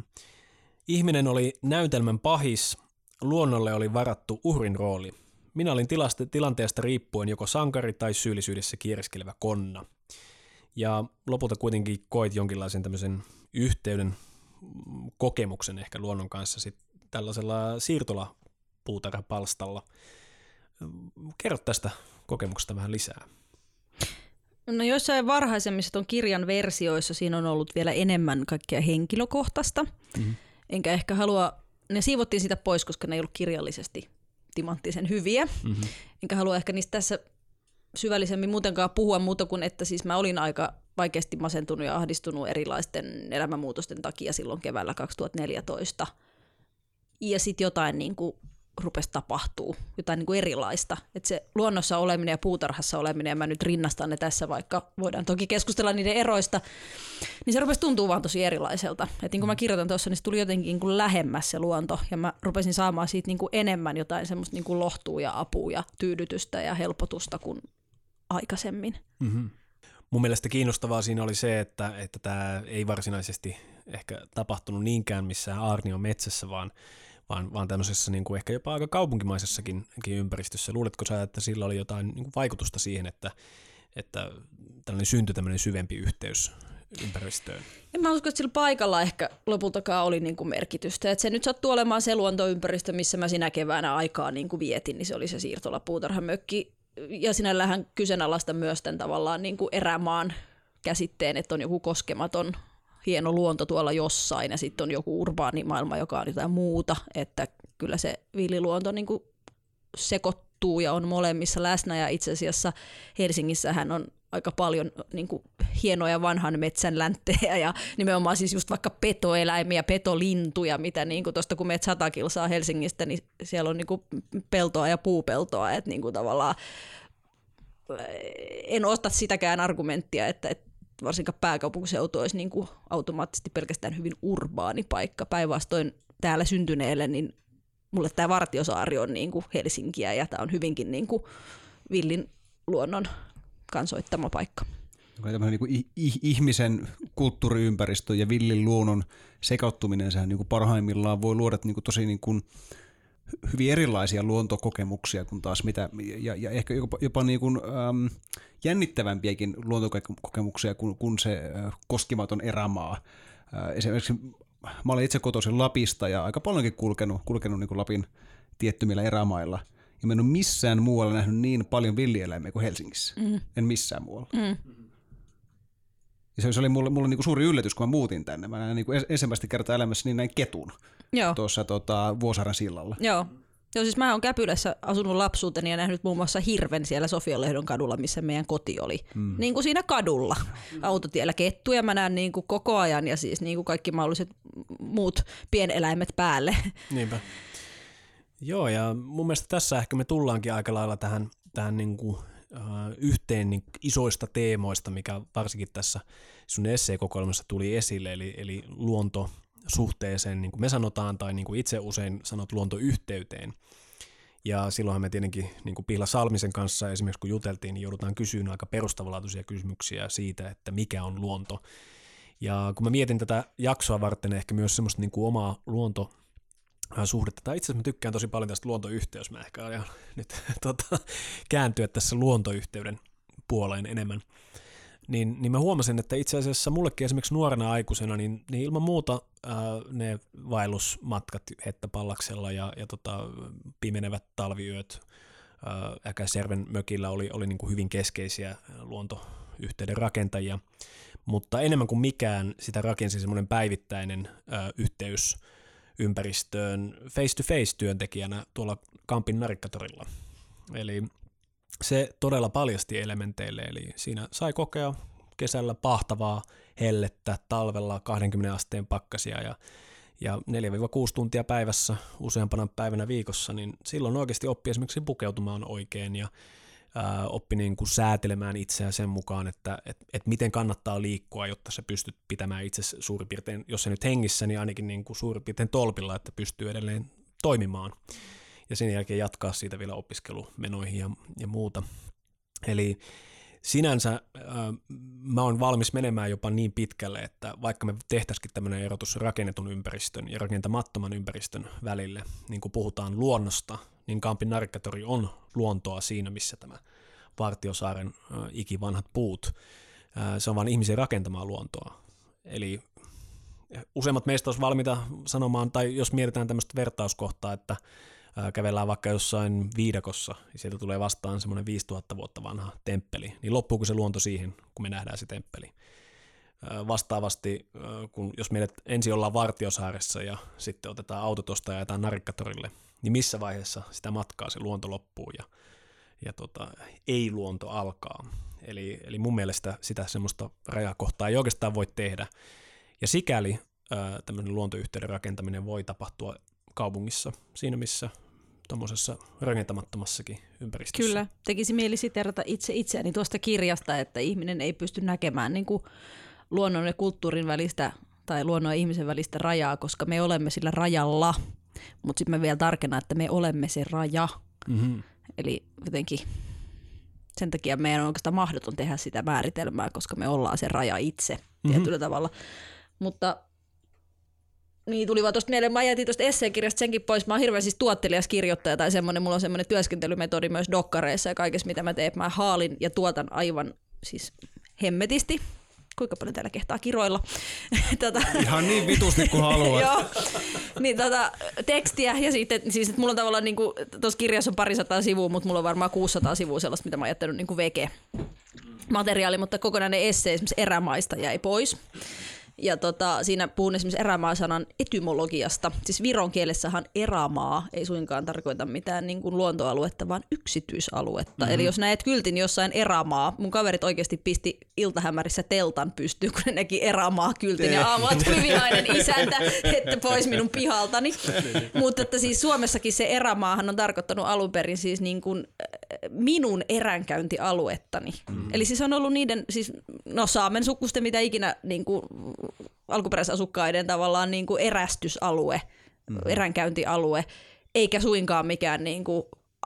ihminen oli näytelmän pahis, luonnolle oli varattu uhrin rooli. Minä olin tilasta, tilanteesta riippuen joko sankari tai syyllisyydessä kieriskelevä konna. Ja lopulta kuitenkin koit jonkinlaisen tämmöisen yhteyden mm, kokemuksen ehkä luonnon kanssa sit tällaisella siirtolapuutarhapalstalla. Kerro tästä kokemuksesta vähän lisää. No joissain varhaisemmissa tuon kirjan versioissa siinä on ollut vielä enemmän kaikkea henkilökohtaista. Mm-hmm. Enkä ehkä halua, ne siivottiin sitä pois, koska ne ei ollut kirjallisesti timanttisen hyviä. Mm-hmm. Enkä halua ehkä niistä tässä syvällisemmin muutenkaan puhua muuta kuin, että siis mä olin aika vaikeasti masentunut ja ahdistunut erilaisten elämänmuutosten takia silloin keväällä 2014. Ja sitten jotain niin kuin rupesi tapahtuu, jotain niin kuin erilaista. Että se luonnossa oleminen ja puutarhassa oleminen, ja mä nyt rinnastan ne tässä, vaikka voidaan toki keskustella niiden eroista, niin se rupesi tuntuu vaan tosi erilaiselta. Että niin kuin mä kirjoitan tuossa, niin se tuli jotenkin niin kuin lähemmäs se luonto, ja mä rupesin saamaan siitä niin kuin enemmän jotain semmoista niin kuin lohtua ja apua ja tyydytystä ja helpotusta kuin aikaisemmin. Mm-hmm. Mun mielestä kiinnostavaa siinä oli se, että, että tämä ei varsinaisesti ehkä tapahtunut niinkään missään Aarnion metsässä, vaan vaan, vaan tämmöisessä niin kuin ehkä jopa aika kaupunkimaisessakin ympäristössä. Luuletko sä, että sillä oli jotain niin kuin vaikutusta siihen, että, että tällainen syntyi tämmöinen syvempi yhteys ympäristöön? En mä usko, että sillä paikalla ehkä lopultakaan oli niin kuin merkitystä. Että se nyt sattuu olemaan se luontoympäristö, missä mä sinä keväänä aikaa niin kuin vietin, niin se oli se siirtola puutarhamökki. Ja sinällähän kyseenalaista myös tämän tavallaan niin kuin erämaan käsitteen, että on joku koskematon hieno luonto tuolla jossain ja sitten on joku urbaani maailma, joka on jotain muuta, että kyllä se villiluonto niin kuin sekoittuu ja on molemmissa läsnä ja itse asiassa Helsingissähän on aika paljon niin kuin, hienoja vanhan metsän länttejä ja nimenomaan siis just vaikka petoeläimiä, petolintuja, mitä niin kuin tuosta kun meet sata kilsaa Helsingistä, niin siellä on niin kuin, peltoa ja puupeltoa, että niin kuin, tavallaan en osta sitäkään argumenttia, että, että varsinkaan pääkaupunkiseutu olisi niin kuin automaattisesti pelkästään hyvin urbaani paikka. Päinvastoin täällä syntyneelle, niin mulle tämä Vartiosaari on niin kuin Helsinkiä ja tämä on hyvinkin niin kuin villin luonnon kansoittama paikka. Niin kuin ihmisen kulttuuriympäristö ja villin luonnon sekauttuminen, sehän niin kuin parhaimmillaan voi luoda niin kuin tosi niin kuin hyvin erilaisia luontokokemuksia kuin taas mitä, ja, ja ehkä jopa, jopa niin kuin, ähm, jännittävämpiäkin luontokokemuksia kuin, kuin se äh, koskimaton erämaa. Äh, esimerkiksi mä olen itse kotoisin Lapista ja aika paljonkin kulkenut, kulkenut niin kuin Lapin tiettymillä erämailla. Ja mä en ole missään muualla nähnyt niin paljon villieläimiä kuin Helsingissä. Mm. En missään muualla. Mm. Ja se oli mulle, mulle niin kuin suuri yllätys, kun mä muutin tänne. Mä näin niin kuin ensimmäistä kertaa elämässä niin näin ketun Joo. tuossa tota, Vuosaaren sillalla. Joo. Joo, siis mä oon Käpylässä asunut lapsuuteni ja nähnyt muun muassa hirven siellä Sofianlehdon kadulla, missä meidän koti oli. Mm. Niin kuin siinä kadulla. Autotiellä kettuja mä näen niin kuin koko ajan ja siis niin kuin kaikki mahdolliset muut pieneläimet päälle. Niinpä. Joo, ja mun mielestä tässä ehkä me tullaankin aika lailla tähän, tähän niin kuin, uh, yhteen niin isoista teemoista, mikä varsinkin tässä sun esseekokoelmassa tuli esille, eli, eli luonto, suhteeseen, niin kuin me sanotaan, tai niin kuin itse usein sanot luontoyhteyteen. Ja silloinhan me tietenkin niin kuin Pihla Salmisen kanssa esimerkiksi kun juteltiin, niin joudutaan kysymään aika perustavanlaatuisia kysymyksiä siitä, että mikä on luonto. Ja kun mä mietin tätä jaksoa varten ehkä myös semmoista niin kuin omaa luonto suhdetta. Tai itse asiassa mä tykkään tosi paljon tästä luontoyhteys. Mä ehkä aion [laughs] nyt tota, kääntyä tässä luontoyhteyden puoleen enemmän niin, niin mä huomasin, että itse asiassa mullekin esimerkiksi nuorena aikuisena, niin, niin ilman muuta ää, ne vaellusmatkat Hettäpallaksella ja, ja tota, pimenevät talviyöt ää, Äkäsjärven mökillä oli, oli niin kuin hyvin keskeisiä luontoyhteyden rakentajia, mutta enemmän kuin mikään sitä rakensi semmoinen päivittäinen ää, yhteys ympäristöön face-to-face työntekijänä tuolla Kampin narikkatorilla. Eli se todella paljasti elementeille, eli siinä sai kokea kesällä pahtavaa hellettä, talvella 20 asteen pakkasia ja, ja 4-6 tuntia päivässä useampana päivänä viikossa, niin silloin oikeasti oppi esimerkiksi pukeutumaan oikein ja ää, oppi niin kuin säätelemään itseään sen mukaan, että et, et miten kannattaa liikkua, jotta sä pystyt pitämään itse suurin piirtein, jos se nyt hengissä, niin ainakin niin kuin suurin piirtein tolpilla, että pystyy edelleen toimimaan ja sen jälkeen jatkaa siitä vielä opiskelumenoihin ja, ja muuta. Eli sinänsä äh, mä oon valmis menemään jopa niin pitkälle, että vaikka me tehtäisikin tämmöinen erotus rakennetun ympäristön ja rakentamattoman ympäristön välille, niin kun puhutaan luonnosta, niin Kampin narkkatori on luontoa siinä, missä tämä Vartiosaaren äh, ikivanhat puut. Äh, se on vain ihmisen rakentamaa luontoa. Eli useimmat meistä olisi valmiita sanomaan, tai jos mietitään tämmöistä vertauskohtaa, että kävellään vaikka jossain viidakossa, ja sieltä tulee vastaan semmoinen 5000 vuotta vanha temppeli, niin loppuuko se luonto siihen, kun me nähdään se temppeli? Vastaavasti, kun jos meidät ensin ollaan Vartiosaaressa ja sitten otetaan auto tuosta ja ajetaan Narikkatorille, niin missä vaiheessa sitä matkaa se luonto loppuu ja, ja tota, ei-luonto alkaa. Eli, eli mun mielestä sitä semmoista rajakohtaa ei oikeastaan voi tehdä. Ja sikäli tämmöinen luontoyhteyden rakentaminen voi tapahtua kaupungissa, siinä missä tuommoisessa rakentamattomassakin ympäristössä. Kyllä, tekisi mieli siterata itse itseäni tuosta kirjasta, että ihminen ei pysty näkemään niin kuin luonnon ja kulttuurin välistä tai luonnon ja ihmisen välistä rajaa, koska me olemme sillä rajalla. Mutta sitten mä vielä tarkennan, että me olemme se raja. Mm-hmm. Eli jotenkin sen takia meidän on oikeastaan mahdoton tehdä sitä määritelmää, koska me ollaan se raja itse mm-hmm. tietyllä tavalla. Mutta niin tuli vaan tuosta mieleen, mä jätin tuosta esseenkirjasta senkin pois, mä oon hirveän siis tuottelias kirjoittaja tai semmoinen, mulla on semmoinen työskentelymetodi myös dokkareissa ja kaikessa mitä mä teen, mä haalin ja tuotan aivan siis hemmetisti, kuinka paljon täällä kehtaa kiroilla. [laughs] tota, Ihan niin vitusti kuin haluat. [laughs] Joo, niin tota, tekstiä ja sitten siis, että mulla on tavallaan niin tuossa kirjassa on parisataa sivua, mutta mulla on varmaan 600 sivua sellaista, mitä mä oon jättänyt niin veke materiaali, mutta kokonainen esse esimerkiksi erämaista jäi pois. Ja tota, siinä puhun esimerkiksi erämaa-sanan etymologiasta. Siis viron kielessähän erämaa ei suinkaan tarkoita mitään niin kuin luontoaluetta, vaan yksityisaluetta. Mm-hmm. Eli jos näet kyltin jossain erämaa, mun kaverit oikeasti pisti iltahämärissä teltan pystyyn, kun ne näki erämaa kyltin ja aamulla tuli vihainen [laughs] isäntä, että pois minun pihaltani. Mutta että siis Suomessakin se erämaahan on tarkoittanut alun perin siis niin kuin minun eränkäyntialuettani. Mm-hmm. Eli siis on ollut niiden, siis no saamen sukusten mitä ikinä niin kuin alkuperäisasukkaiden tavallaan niin kuin erästysalue, mm. eränkäyntialue, eikä suinkaan mikään niin kuin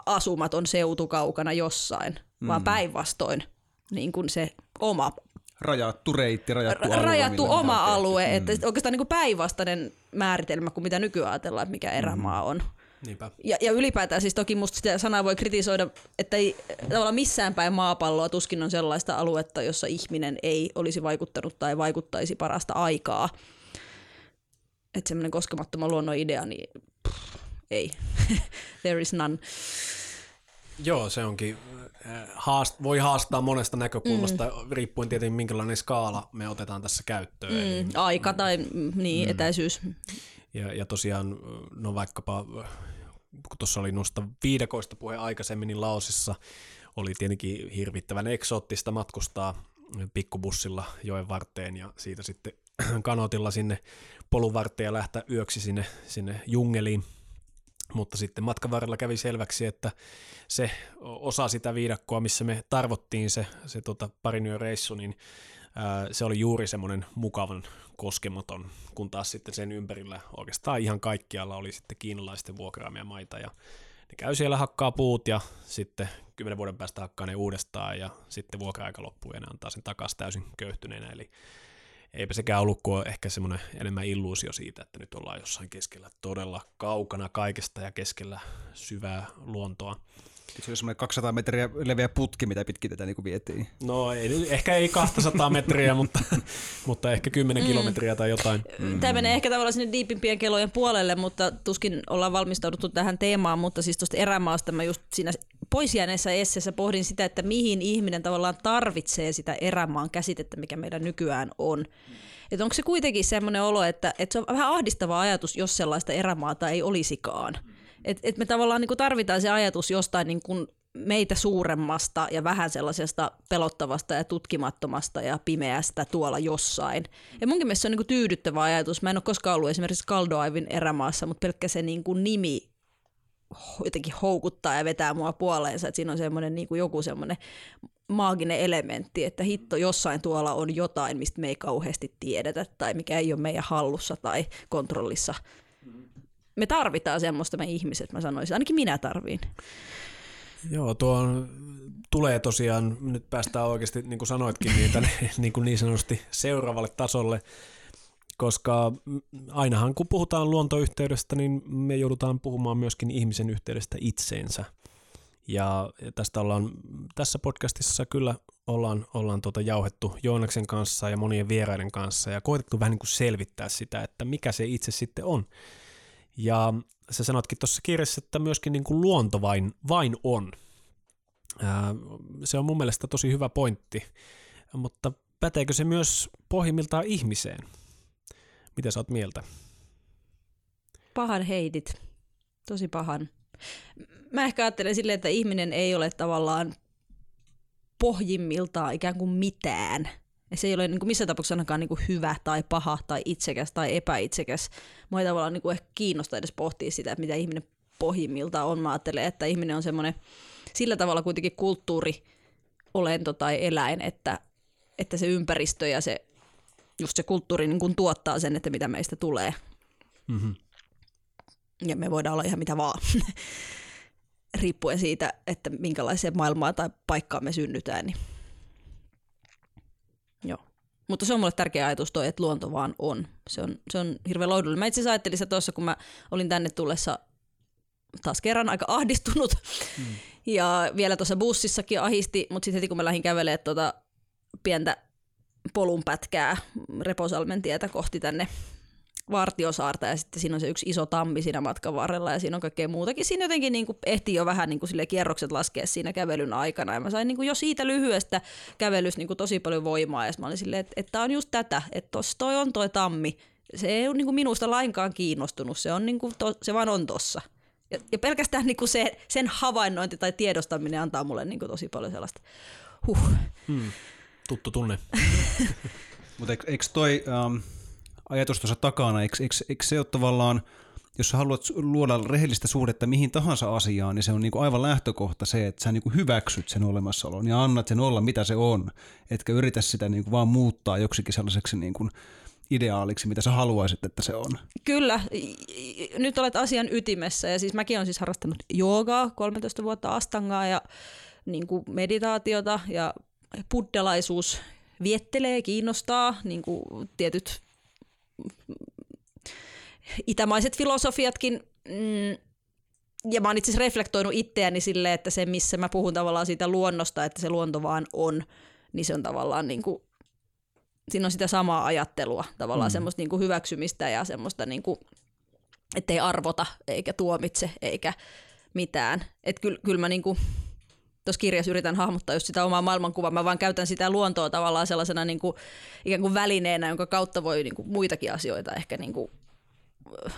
asumaton seutu kaukana jossain, mm. vaan päinvastoin niin kuin se oma rajattu reitti, rajattu alue. Rajattu oma alue, mm. että oikeastaan niin kuin päinvastainen määritelmä kuin mitä nykyään ajatellaan, että mikä erämaa on. Niinpä. Ja, ja ylipäätään siis toki musta sitä sanaa voi kritisoida, että ei tavallaan missään päin maapalloa tuskin on sellaista aluetta, jossa ihminen ei olisi vaikuttanut tai vaikuttaisi parasta aikaa. Että semmoinen koskemattoman luonnon idea, niin pff, ei. [laughs] There is none. Joo, se onkin. Äh, haast, voi haastaa monesta näkökulmasta, mm. riippuen tietenkin minkälainen skaala me otetaan tässä käyttöön. Mm, aika tai mm, niin, mm. etäisyys. Ja, ja tosiaan, no vaikkapa kun tuossa oli noista viidakoista puhe aikaisemmin, niin Laosissa oli tietenkin hirvittävän eksoottista matkustaa pikkubussilla joen varteen ja siitä sitten [clears throat] kanotilla sinne polun varteen ja lähteä yöksi sinne, sinne jungeliin. Mutta sitten matkan varrella kävi selväksi, että se osa sitä viidakkoa, missä me tarvottiin se, se tota parin yön reissu, niin se oli juuri semmoinen mukavan koskematon, kun taas sitten sen ympärillä oikeastaan ihan kaikkialla oli sitten kiinalaisten vuokraamia maita ja ne käy siellä hakkaa puut ja sitten kymmenen vuoden päästä hakkaa ne uudestaan ja sitten vuokra-aika loppuu ja ne antaa sen takaisin täysin köyhtyneenä, eli eipä sekään ollut kuin ehkä semmoinen enemmän illuusio siitä, että nyt ollaan jossain keskellä todella kaukana kaikesta ja keskellä syvää luontoa. Se on semmoinen 200 metriä leveä putki, mitä pitkin tätä niin vietiin. No ei, ehkä ei 200 metriä, mutta, mutta ehkä 10 mm. kilometriä tai jotain. Mm. Tämä menee ehkä tavallaan sinne diipimpien kelojen puolelle, mutta tuskin ollaan valmistauduttu tähän teemaan, mutta siis tuosta erämaasta mä just siinä poisjääneessä esseessä pohdin sitä, että mihin ihminen tavallaan tarvitsee sitä erämaan käsitettä, mikä meidän nykyään on. Että onko se kuitenkin semmoinen olo, että, että se on vähän ahdistava ajatus, jos sellaista erämaata ei olisikaan. Et, et me tavallaan niin kuin tarvitaan se ajatus jostain niin kuin meitä suuremmasta ja vähän sellaisesta pelottavasta ja tutkimattomasta ja pimeästä tuolla jossain. Ja munkin mielestä se on niin kuin tyydyttävä ajatus. Mä en ole koskaan ollut esimerkiksi Kaldoaivin erämaassa, mutta pelkkä se niin kuin nimi jotenkin houkuttaa ja vetää mua puoleensa, että siinä on semmoinen niin kuin joku semmoinen maaginen elementti, että hitto jossain tuolla on jotain, mistä me ei kauheasti tiedetä tai mikä ei ole meidän hallussa tai kontrollissa me tarvitaan semmoista me ihmiset, mä sanoisin. Ainakin minä tarviin. Joo, tuo on, tulee tosiaan, nyt päästään oikeasti, niin kuin sanoitkin, tänne, [laughs] niin, kuin niin sanotusti seuraavalle tasolle, koska ainahan kun puhutaan luontoyhteydestä, niin me joudutaan puhumaan myöskin ihmisen yhteydestä itseensä. Ja tästä ollaan tässä podcastissa kyllä ollaan, ollaan tuota jauhettu Joonaksen kanssa ja monien vieraiden kanssa ja koetettu vähän niin kuin selvittää sitä, että mikä se itse sitten on. Ja sä sanotkin tuossa kirjassa, että myöskin niin kuin luonto vain, vain on. Se on mun mielestä tosi hyvä pointti, mutta päteekö se myös pohjimmiltaan ihmiseen? Mitä sä oot mieltä? Pahan heitit. Tosi pahan. Mä ehkä ajattelen silleen, että ihminen ei ole tavallaan pohjimmiltaan ikään kuin mitään. Ja se ei ole niin kuin missään tapauksessa ainakaan niin kuin hyvä tai paha tai itsekäs tai epäitsekäs. Mua ei tavallaan niin kuin ehkä kiinnosta edes pohtia sitä, että mitä ihminen pohjimmiltaan on. Mä ajattelen, että ihminen on semmoinen sillä tavalla kuitenkin kulttuuri, olento tai eläin, että, että se ympäristö ja se, just se kulttuuri niin kuin tuottaa sen, että mitä meistä tulee. Mm-hmm. Ja me voidaan olla ihan mitä vaan, [laughs] riippuen siitä, että minkälaiseen maailmaan tai paikkaan me synnytään. Niin. Joo. Mutta se on mulle tärkeä ajatus toi, että luonto vaan on. Se on, se on hirveän lohdullinen. Mä itse asiassa ajattelin sitä tuossa, kun mä olin tänne tullessa taas kerran aika ahdistunut. Mm. [laughs] Ja vielä tuossa bussissakin ahisti, mutta sitten heti kun mä lähdin kävelemään tuota pientä polunpätkää Reposalmen tietä kohti tänne Vartiosaarta ja sitten siinä on se yksi iso tammi siinä matkan varrella ja siinä on kaikkea muutakin. Siinä jotenkin niin kuin ehti jo vähän niin kuin sille kierrokset laskea siinä kävelyn aikana ja mä sain niin kuin jo siitä lyhyestä kävelystä niin kuin tosi paljon voimaa ja mä olin silleen, että, että on just tätä, että tossa toi on toi tammi. Se ei ole niin kuin minusta lainkaan kiinnostunut, se, on niin kuin to, se vaan on tossa. Ja, ja pelkästään niin kuin se, sen havainnointi tai tiedostaminen antaa mulle niin kuin tosi paljon sellaista huh. Hmm. Tuttu tunne. [laughs] Mutta eikö toi um, ajatus tuossa takana, eikö, eikö, eikö se ole tavallaan, jos sä haluat luoda rehellistä suhdetta mihin tahansa asiaan, niin se on niinku aivan lähtökohta se, että sä niinku hyväksyt sen olemassaolon ja annat sen olla mitä se on, etkä yritä sitä niinku vaan muuttaa joksikin sellaiseksi niinku ideaaliksi, mitä sä haluaisit, että se on. Kyllä, nyt olet asian ytimessä ja siis mäkin olen siis harrastanut joogaa 13 vuotta astangaa ja niin kuin meditaatiota ja buddhalaisuus viettelee, kiinnostaa, niin kuin tietyt itämaiset filosofiatkin. Mm, ja mä oon itse asiassa reflektoinut itseäni silleen, että se missä mä puhun tavallaan siitä luonnosta, että se luonto vaan on, niin se on tavallaan niin kuin siinä on sitä samaa ajattelua, tavallaan mm. semmoista niin kuin hyväksymistä ja semmoista, niin kuin, ettei arvota eikä tuomitse eikä mitään. Että kyllä, kyllä mä niin kuin, tuossa kirjassa yritän hahmottaa just sitä omaa maailmankuvaa. Mä vaan käytän sitä luontoa tavallaan sellaisena niin kuin, ikään kuin välineenä, jonka kautta voi niin kuin, muitakin asioita ehkä niin kuin, äh,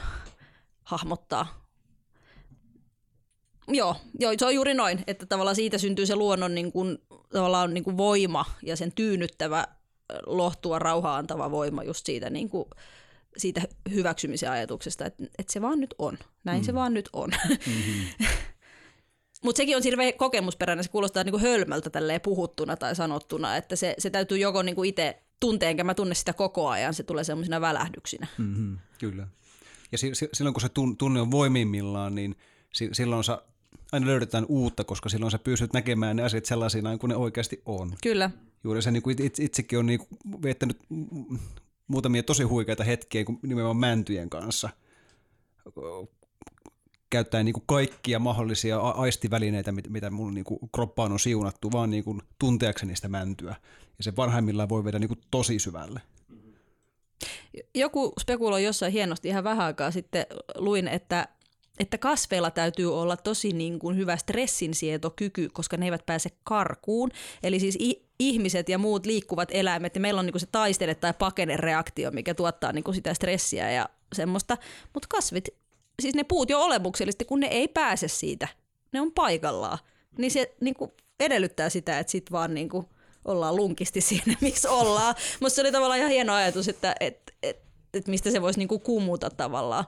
hahmottaa. Joo, joo, se on juuri noin, että tavallaan siitä syntyy se luonnon niin kuin, tavallaan niin kuin voima ja sen tyynnyttävä lohtua rauhaa antava voima just siitä, niin kuin, siitä hyväksymisen ajatuksesta, että, että se vaan nyt on. Näin mm. se vaan nyt on. Mm-hmm. [laughs] Mutta sekin on hirveän kokemusperäinen, se kuulostaa niinku hölmöltä tälleen puhuttuna tai sanottuna, että se, se täytyy joko niinku itse tuntea, enkä mä tunne sitä koko ajan, se tulee semmoisina välähdyksinä. Mm-hmm, kyllä. Ja si- si- silloin kun se tunne on voimimmillaan, niin si- silloin sä aina löydetään uutta, koska silloin sä pystyt näkemään ne asiat sellaisina kuin ne oikeasti on. Kyllä juuri se niin kuin itsekin on niin kuin viettänyt muutamia tosi huikeita hetkiä kuin nimenomaan mäntyjen kanssa käyttäen niin kuin kaikkia mahdollisia aistivälineitä, mitä mun niin kuin kroppaan on siunattu, vaan niin kuin tunteakseni sitä mäntyä. Ja se parhaimmillaan voi viedä niin kuin tosi syvälle. Joku spekuloi jossain hienosti ihan vähän aikaa sitten, luin, että että kasveilla täytyy olla tosi niin kuin hyvä stressinsietokyky, koska ne eivät pääse karkuun. Eli siis ihmiset ja muut liikkuvat eläimet, ja meillä on niin kuin se taistele- tai pakene-reaktio, mikä tuottaa niin kuin sitä stressiä ja semmoista. Mutta kasvit, siis ne puut jo olemuksellisesti, kun ne ei pääse siitä, ne on paikallaan. Niin se niin kuin edellyttää sitä, että sit vaan niin kuin ollaan lunkisti siinä, [laughs] miksi ollaan. Mutta se oli tavallaan ihan hieno ajatus, että et, et, et mistä se voisi niin kuin kumuta tavallaan.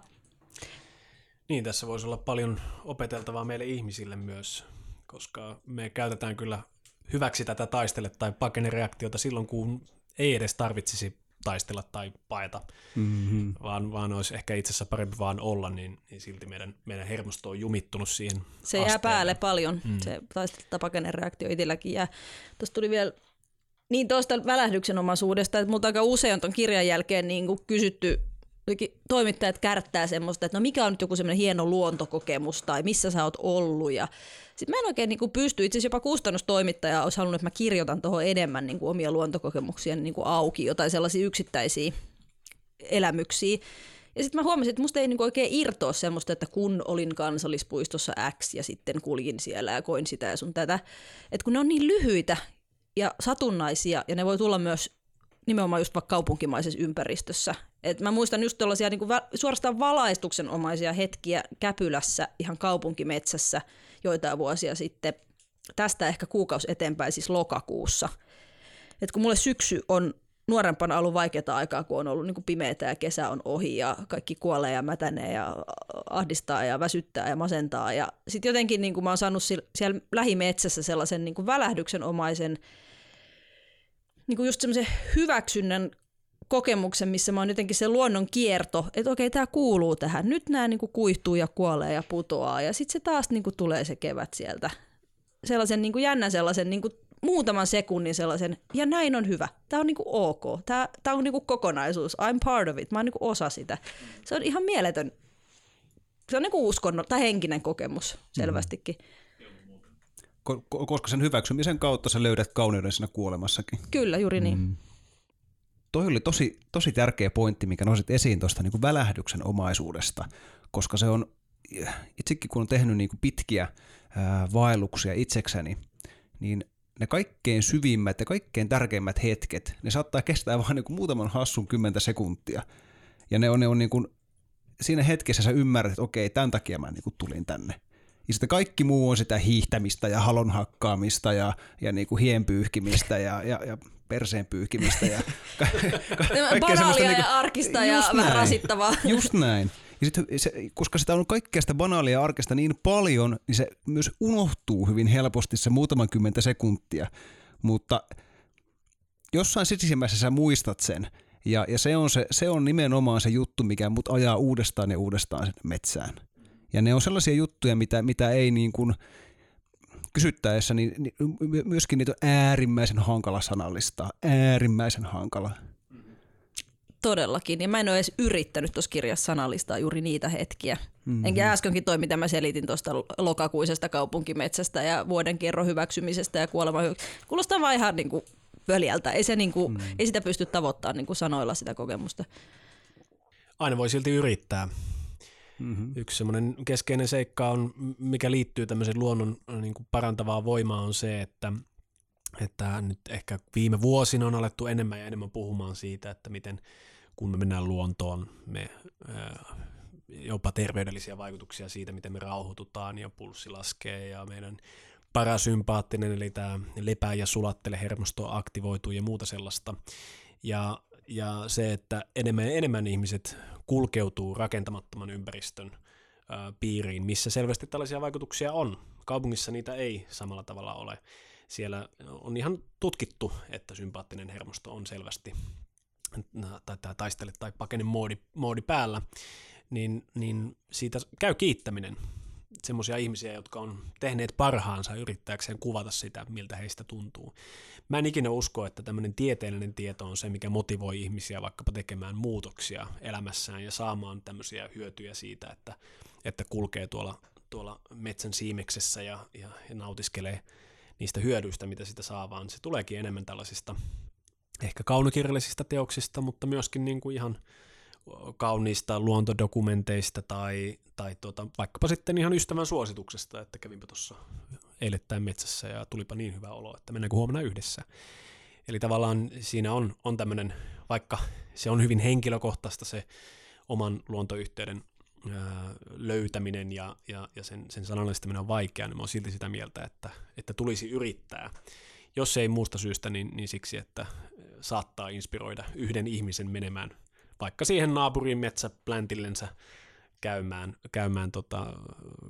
Niin, tässä voisi olla paljon opeteltavaa meille ihmisille myös, koska me käytetään kyllä hyväksi tätä taistele- tai pakenereaktiota silloin, kun ei edes tarvitsisi taistella tai paeta, mm-hmm. vaan, vaan olisi ehkä itse asiassa parempi vaan olla, niin, niin silti meidän, meidän hermosto on jumittunut siihen Se jää päälle paljon, mm. se taistelu- pakenereaktio itselläkin. Ja tuosta tuli vielä niin tuosta välähdyksenomaisuudesta, että multa aika usein on kirjan jälkeen niin kuin kysytty toimittajat kärttää semmoista, että no mikä on nyt joku semmoinen hieno luontokokemus tai missä sä oot ollut. Ja sitten mä en oikein niin kuin pysty, itse asiassa jopa kustannustoimittaja olisi halunnut, että mä kirjoitan tuohon enemmän niin kuin omia luontokokemuksia niin kuin auki, jotain sellaisia yksittäisiä elämyksiä. Ja sitten mä huomasin, että musta ei niinku oikein irtoa semmoista, että kun olin kansallispuistossa X ja sitten kuljin siellä ja koin sitä ja sun tätä. Että kun ne on niin lyhyitä ja satunnaisia ja ne voi tulla myös nimenomaan just vaikka kaupunkimaisessa ympäristössä. Et mä muistan just tällaisia niin vä- suorastaan valaistuksenomaisia hetkiä Käpylässä ihan kaupunkimetsässä joitain vuosia sitten. Tästä ehkä kuukausi eteenpäin, siis lokakuussa. Et kun mulle syksy on nuorempana ollut vaikeaa aikaa, kun on ollut niin pimeätä ja kesä on ohi ja kaikki kuolee ja mätänee ja ahdistaa ja väsyttää ja masentaa. Ja sitten jotenkin niin mä oon saanut siellä lähimetsässä sellaisen niin välähdyksenomaisen niin kuin just semmoisen hyväksynnän kokemuksen, missä mä oon jotenkin se luonnon kierto, että okei, tämä kuuluu tähän. Nyt nämä niin kuin kuihtuu ja kuolee ja putoaa ja sitten se taas niin kuin tulee se kevät sieltä. Sellaisen niin kuin jännän sellaisen niin kuin muutaman sekunnin sellaisen, ja näin on hyvä. Tämä on niinku ok. Tämä, tämä on niinku kokonaisuus. I'm part of it. Mä oon niinku osa sitä. Se on ihan mieletön. Se on niinku uskonnon tai henkinen kokemus selvästikin. Koska sen hyväksymisen kautta sä löydät kauneuden siinä kuolemassakin. Kyllä, juuri niin. Mm. Toi oli tosi, tosi tärkeä pointti, mikä nosit esiin tuosta niin välähdyksen omaisuudesta, koska se on, itsekin kun on tehnyt niin pitkiä ää, vaelluksia itsekseni, niin ne kaikkein syvimmät ja kaikkein tärkeimmät hetket, ne saattaa kestää vain niin kuin muutaman hassun kymmentä sekuntia. Ja ne on, ne on niin kuin, siinä hetkessä sä ymmärrät, että okei, tämän takia mä niin kuin tulin tänne. Ja sitten kaikki muu on sitä hiihtämistä ja halon hakkaamista ja, ja niin kuin hien pyyhkimistä ja, ja, ja perseen pyyhkimistä. Ja ka- ka- Banaalia ja niin arkista ja vähän rasittavaa. Just näin. Ja sit, se, koska sitä on kaikkea sitä banaalia arkesta niin paljon, niin se myös unohtuu hyvin helposti se muutaman kymmentä sekuntia. Mutta jossain sisimmässä sä muistat sen, ja, ja se, on se, se on nimenomaan se juttu, mikä mut ajaa uudestaan ja uudestaan metsään. Ja ne on sellaisia juttuja, mitä, mitä ei niin kuin kysyttäessä, niin, niin myöskin niitä on äärimmäisen hankala sanallistaa. Äärimmäisen hankala. Todellakin, ja mä en ole edes yrittänyt tuossa kirjassa sanallistaa juuri niitä hetkiä. Mm-hmm. Enkä äskenkin toi, mitä mä selitin tuosta lokakuisesta kaupunkimetsästä ja vuoden kerron hyväksymisestä ja kuolema. Kuulostaa vaan ihan niin kuin pöljältä. Ei, se niin kuin, mm. ei sitä pysty tavoittamaan niin kuin sanoilla sitä kokemusta. Aina voi silti yrittää. Mm-hmm. Yksi semmoinen keskeinen seikka on, mikä liittyy tämmöisen luonnon niin kuin parantavaan voimaan on se, että että nyt ehkä viime vuosina on alettu enemmän ja enemmän puhumaan siitä, että miten kun me mennään luontoon, me jopa terveydellisiä vaikutuksia siitä, miten me rauhoitutaan ja pulssi laskee ja meidän parasympaattinen, eli tämä lepää ja sulattele hermosto aktivoituu ja muuta sellaista. Ja, ja se, että enemmän ja enemmän ihmiset kulkeutuu rakentamattoman ympäristön piiriin, missä selvästi tällaisia vaikutuksia on. Kaupungissa niitä ei samalla tavalla ole. Siellä on ihan tutkittu, että sympaattinen hermosto on selvästi tai tämä taistele tai pakene moodi, moodi päällä, niin, niin siitä käy kiittäminen semmoisia ihmisiä, jotka on tehneet parhaansa yrittääkseen kuvata sitä, miltä heistä tuntuu. Mä en ikinä usko, että tämmöinen tieteellinen tieto on se, mikä motivoi ihmisiä vaikkapa tekemään muutoksia elämässään ja saamaan tämmöisiä hyötyjä siitä, että, että kulkee tuolla, tuolla metsän siimeksessä ja, ja, ja nautiskelee niistä hyödyistä, mitä sitä saa, vaan se tuleekin enemmän tällaisista ehkä kaunokirjallisista teoksista, mutta myöskin niin kuin ihan kauniista luontodokumenteista tai, tai tuota, vaikkapa sitten ihan ystävän suosituksesta, että kävinpä tuossa eilettäin metsässä ja tulipa niin hyvä olo, että mennäänkö huomenna yhdessä. Eli tavallaan siinä on, on tämmöinen, vaikka se on hyvin henkilökohtaista se oman luontoyhteyden ää, löytäminen ja, ja, ja sen, sen sanallistaminen on vaikeaa, niin mä oon silti sitä mieltä, että, että tulisi yrittää. Jos ei muusta syystä, niin, niin siksi, että saattaa inspiroida yhden ihmisen menemään vaikka siihen naapuriin metsäpläntillensä käymään, käymään tota,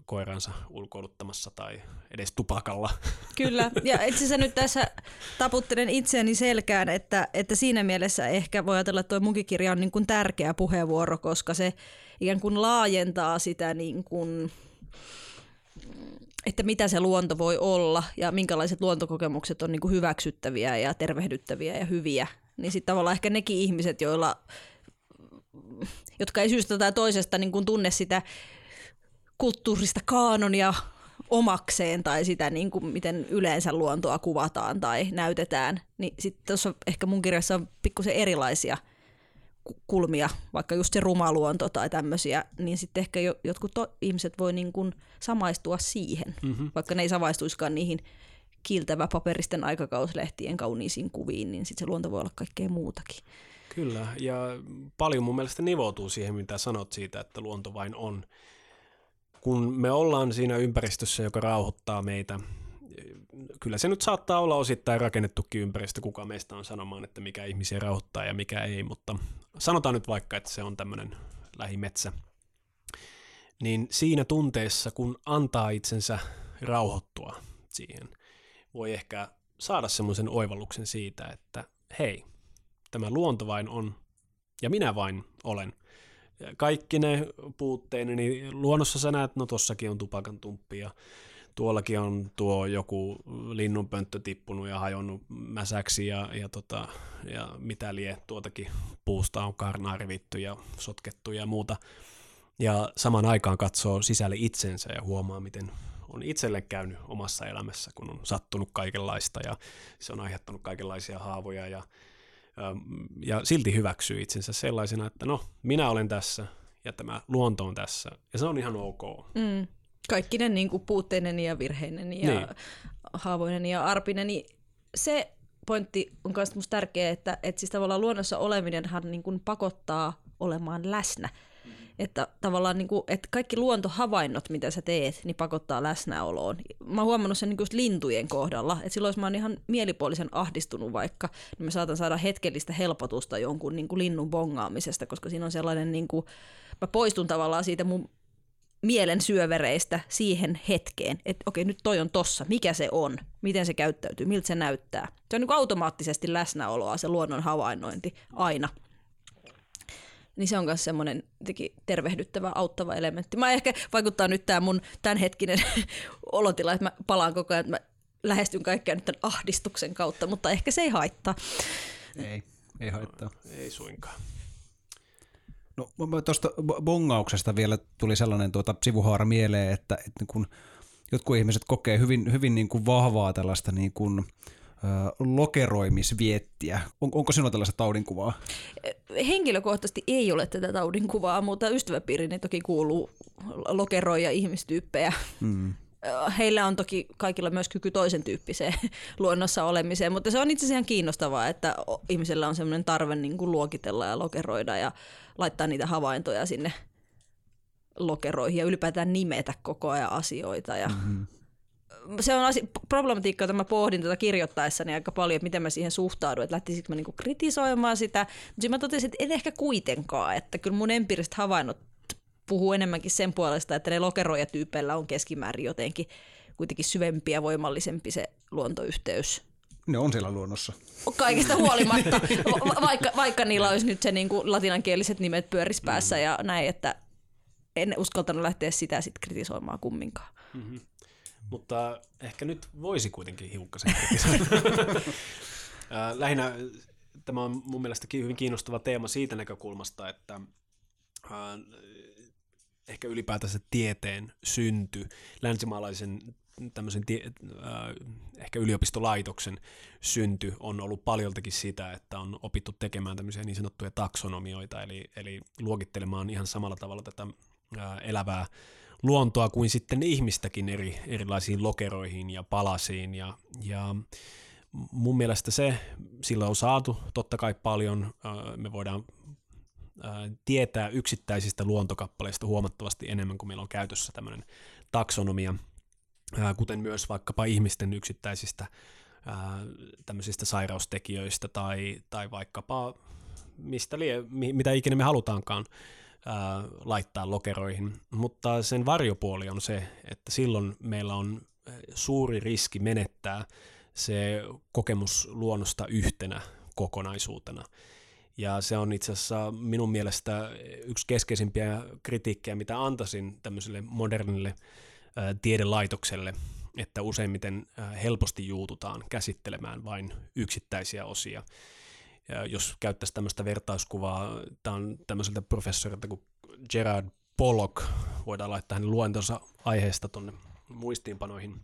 koiransa ulkoiluttamassa tai edes tupakalla. Kyllä, ja [laughs] itse asiassa nyt tässä taputtelen itseäni selkään, että, että siinä mielessä ehkä voi ajatella, että tuo munkin kirja on niin kuin tärkeä puheenvuoro, koska se ikään kuin laajentaa sitä niin kuin, että mitä se luonto voi olla ja minkälaiset luontokokemukset on niin kuin hyväksyttäviä ja tervehdyttäviä ja hyviä. Niin sitten tavallaan ehkä nekin ihmiset, joilla, jotka ei syystä tai toisesta niin kuin tunne sitä kulttuurista kaanonia omakseen tai sitä, niin kuin miten yleensä luontoa kuvataan tai näytetään, niin sitten tuossa ehkä mun kirjassa on pikkusen erilaisia – kulmia, vaikka just se ruma luonto tai tämmöisiä, niin sitten ehkä jo, jotkut to, ihmiset voi niin kuin samaistua siihen, mm-hmm. vaikka ne ei samaistuiskaan niihin kiiltävä paperisten aikakauslehtien kauniisiin kuviin, niin sitten se luonto voi olla kaikkea muutakin. Kyllä, ja paljon mun mielestä nivoutuu siihen, mitä sanot siitä, että luonto vain on. Kun me ollaan siinä ympäristössä, joka rauhoittaa meitä, kyllä se nyt saattaa olla osittain rakennettukin ympäristö, kuka meistä on sanomaan, että mikä ihmisiä rauhoittaa ja mikä ei, mutta sanotaan nyt vaikka, että se on tämmöinen lähimetsä. Niin siinä tunteessa, kun antaa itsensä rauhoittua siihen, voi ehkä saada semmoisen oivalluksen siitä, että hei, tämä luonto vain on, ja minä vain olen. Kaikki ne puutteeni, niin luonnossa sä näet, no tossakin on tupakan tumppi, ja tuollakin on tuo joku linnunpönttö tippunut ja hajonnut mäsäksi ja, ja, tota, ja mitä lie tuotakin puusta on karnaa rivitty ja sotkettu ja muuta. Ja samaan aikaan katsoo sisälle itsensä ja huomaa, miten on itselle käynyt omassa elämässä, kun on sattunut kaikenlaista ja se on aiheuttanut kaikenlaisia haavoja ja, ja silti hyväksyy itsensä sellaisena, että no, minä olen tässä ja tämä luonto on tässä ja se on ihan ok. Mm. Kaikki ne niin puutteinen ja virheinen ja niin. haavoinen ja arpinen, niin se pointti on myös tärkeä, että, että siis tavallaan luonnossa oleminenhan niin kuin pakottaa olemaan läsnä. Että tavallaan niin kuin, että kaikki luontohavainnot, mitä sä teet, niin pakottaa läsnäoloon. Mä oon huomannut sen niin kuin lintujen kohdalla, että silloin jos mä oon ihan mielipuolisen ahdistunut vaikka, niin mä saatan saada hetkellistä helpotusta jonkun niin kuin linnun bongaamisesta, koska siinä on sellainen, niin kuin, mä poistun tavallaan siitä mun mielen syövereistä siihen hetkeen, että okei, nyt toi on tossa, mikä se on, miten se käyttäytyy, miltä se näyttää. Se on niin automaattisesti läsnäoloa, se luonnon havainnointi aina. Niin se on myös semmoinen tervehdyttävä, auttava elementti. Mä ehkä vaikuttaa nyt tämä mun tämänhetkinen [laughs] olotila, että mä palaan koko ajan, että mä lähestyn kaikkea nyt tämän ahdistuksen kautta, mutta ehkä se ei haittaa. Ei, ei haittaa. Ei suinkaan. No tuosta bongauksesta vielä tuli sellainen tuota sivuhaara mieleen, että, että niin kun jotkut ihmiset kokee hyvin, hyvin niin kuin vahvaa tällaista niin kuin, lokeroimisviettiä. On, onko sinulla tällaista taudinkuvaa? Henkilökohtaisesti ei ole tätä taudinkuvaa, mutta ystäväpiirini toki kuuluu lokeroja ihmistyyppejä. Mm. Heillä on toki kaikilla myös kyky toisen tyyppiseen [laughs] luonnossa olemiseen, mutta se on itse asiassa kiinnostavaa, että ihmisellä on sellainen tarve niin kuin luokitella ja lokeroida ja laittaa niitä havaintoja sinne lokeroihin ja ylipäätään nimetä koko ajan asioita. Ja mm-hmm. Se on asia, problematiikka, jota mä pohdin tuota kirjoittaessani aika paljon, että miten mä siihen suhtaudun, että lähtisikö mä niinku kritisoimaan sitä. Mutta mä totesin, että en ehkä kuitenkaan, että kyllä mun empiiriset havainnot puhuu enemmänkin sen puolesta, että ne lokeroja-tyypeillä on keskimäärin jotenkin kuitenkin syvempi ja voimallisempi se luontoyhteys ne on siellä luonnossa. Kaikesta [laughs] huolimatta, vaikka, vaikka niillä olisi nyt se niin kuin latinankieliset nimet pyöris päässä mm. ja näin, että en uskaltanut lähteä sitä sitten kritisoimaan kumminkaan. Mm-hmm. Mutta ehkä nyt voisi kuitenkin hiukkasen. [laughs] Lähinnä tämä on mun mielestä hyvin kiinnostava teema siitä näkökulmasta, että ehkä ylipäätänsä tieteen synty, länsimaalaisen tämmöisen tie, äh, ehkä yliopistolaitoksen synty on ollut paljoltakin sitä, että on opittu tekemään tämmöisiä niin sanottuja taksonomioita, eli, eli luokittelemaan ihan samalla tavalla tätä äh, elävää luontoa kuin sitten ihmistäkin eri, erilaisiin lokeroihin ja palasiin. Ja, ja mun mielestä se, sillä on saatu totta kai paljon, me voidaan tietää yksittäisistä luontokappaleista huomattavasti enemmän kuin meillä on käytössä tämmöinen taksonomia – kuten myös vaikkapa ihmisten yksittäisistä tämmöisistä sairaustekijöistä tai, tai vaikkapa mistä lie, mitä ikinä me halutaankaan laittaa lokeroihin. Mutta sen varjopuoli on se, että silloin meillä on suuri riski menettää se kokemus luonnosta yhtenä kokonaisuutena. Ja se on itse asiassa minun mielestä yksi keskeisimpiä kritiikkejä, mitä antaisin tämmöiselle modernille tiedelaitokselle, että useimmiten helposti juututaan käsittelemään vain yksittäisiä osia. Ja jos käyttäisi tämmöistä vertauskuvaa, tämä on tämmöiseltä professorilta kuin Gerard Pollock, voidaan laittaa hänen luentonsa aiheesta tuonne muistiinpanoihin.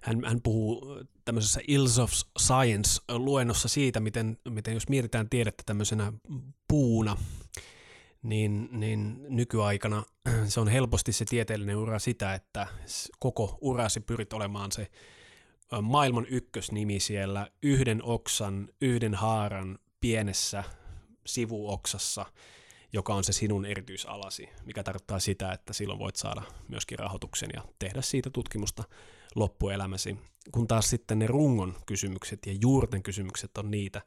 Hän, hän puhuu tämmöisessä Ills of Science-luennossa siitä, miten, miten jos mietitään tiedettä tämmöisenä puuna, niin, niin nykyaikana se on helposti se tieteellinen ura sitä, että koko urasi pyrit olemaan se maailman ykkösnimi siellä yhden oksan, yhden haaran pienessä sivuoksassa, joka on se sinun erityisalasi, mikä tarkoittaa sitä, että silloin voit saada myöskin rahoituksen ja tehdä siitä tutkimusta loppuelämäsi, kun taas sitten ne rungon kysymykset ja juurten kysymykset on niitä,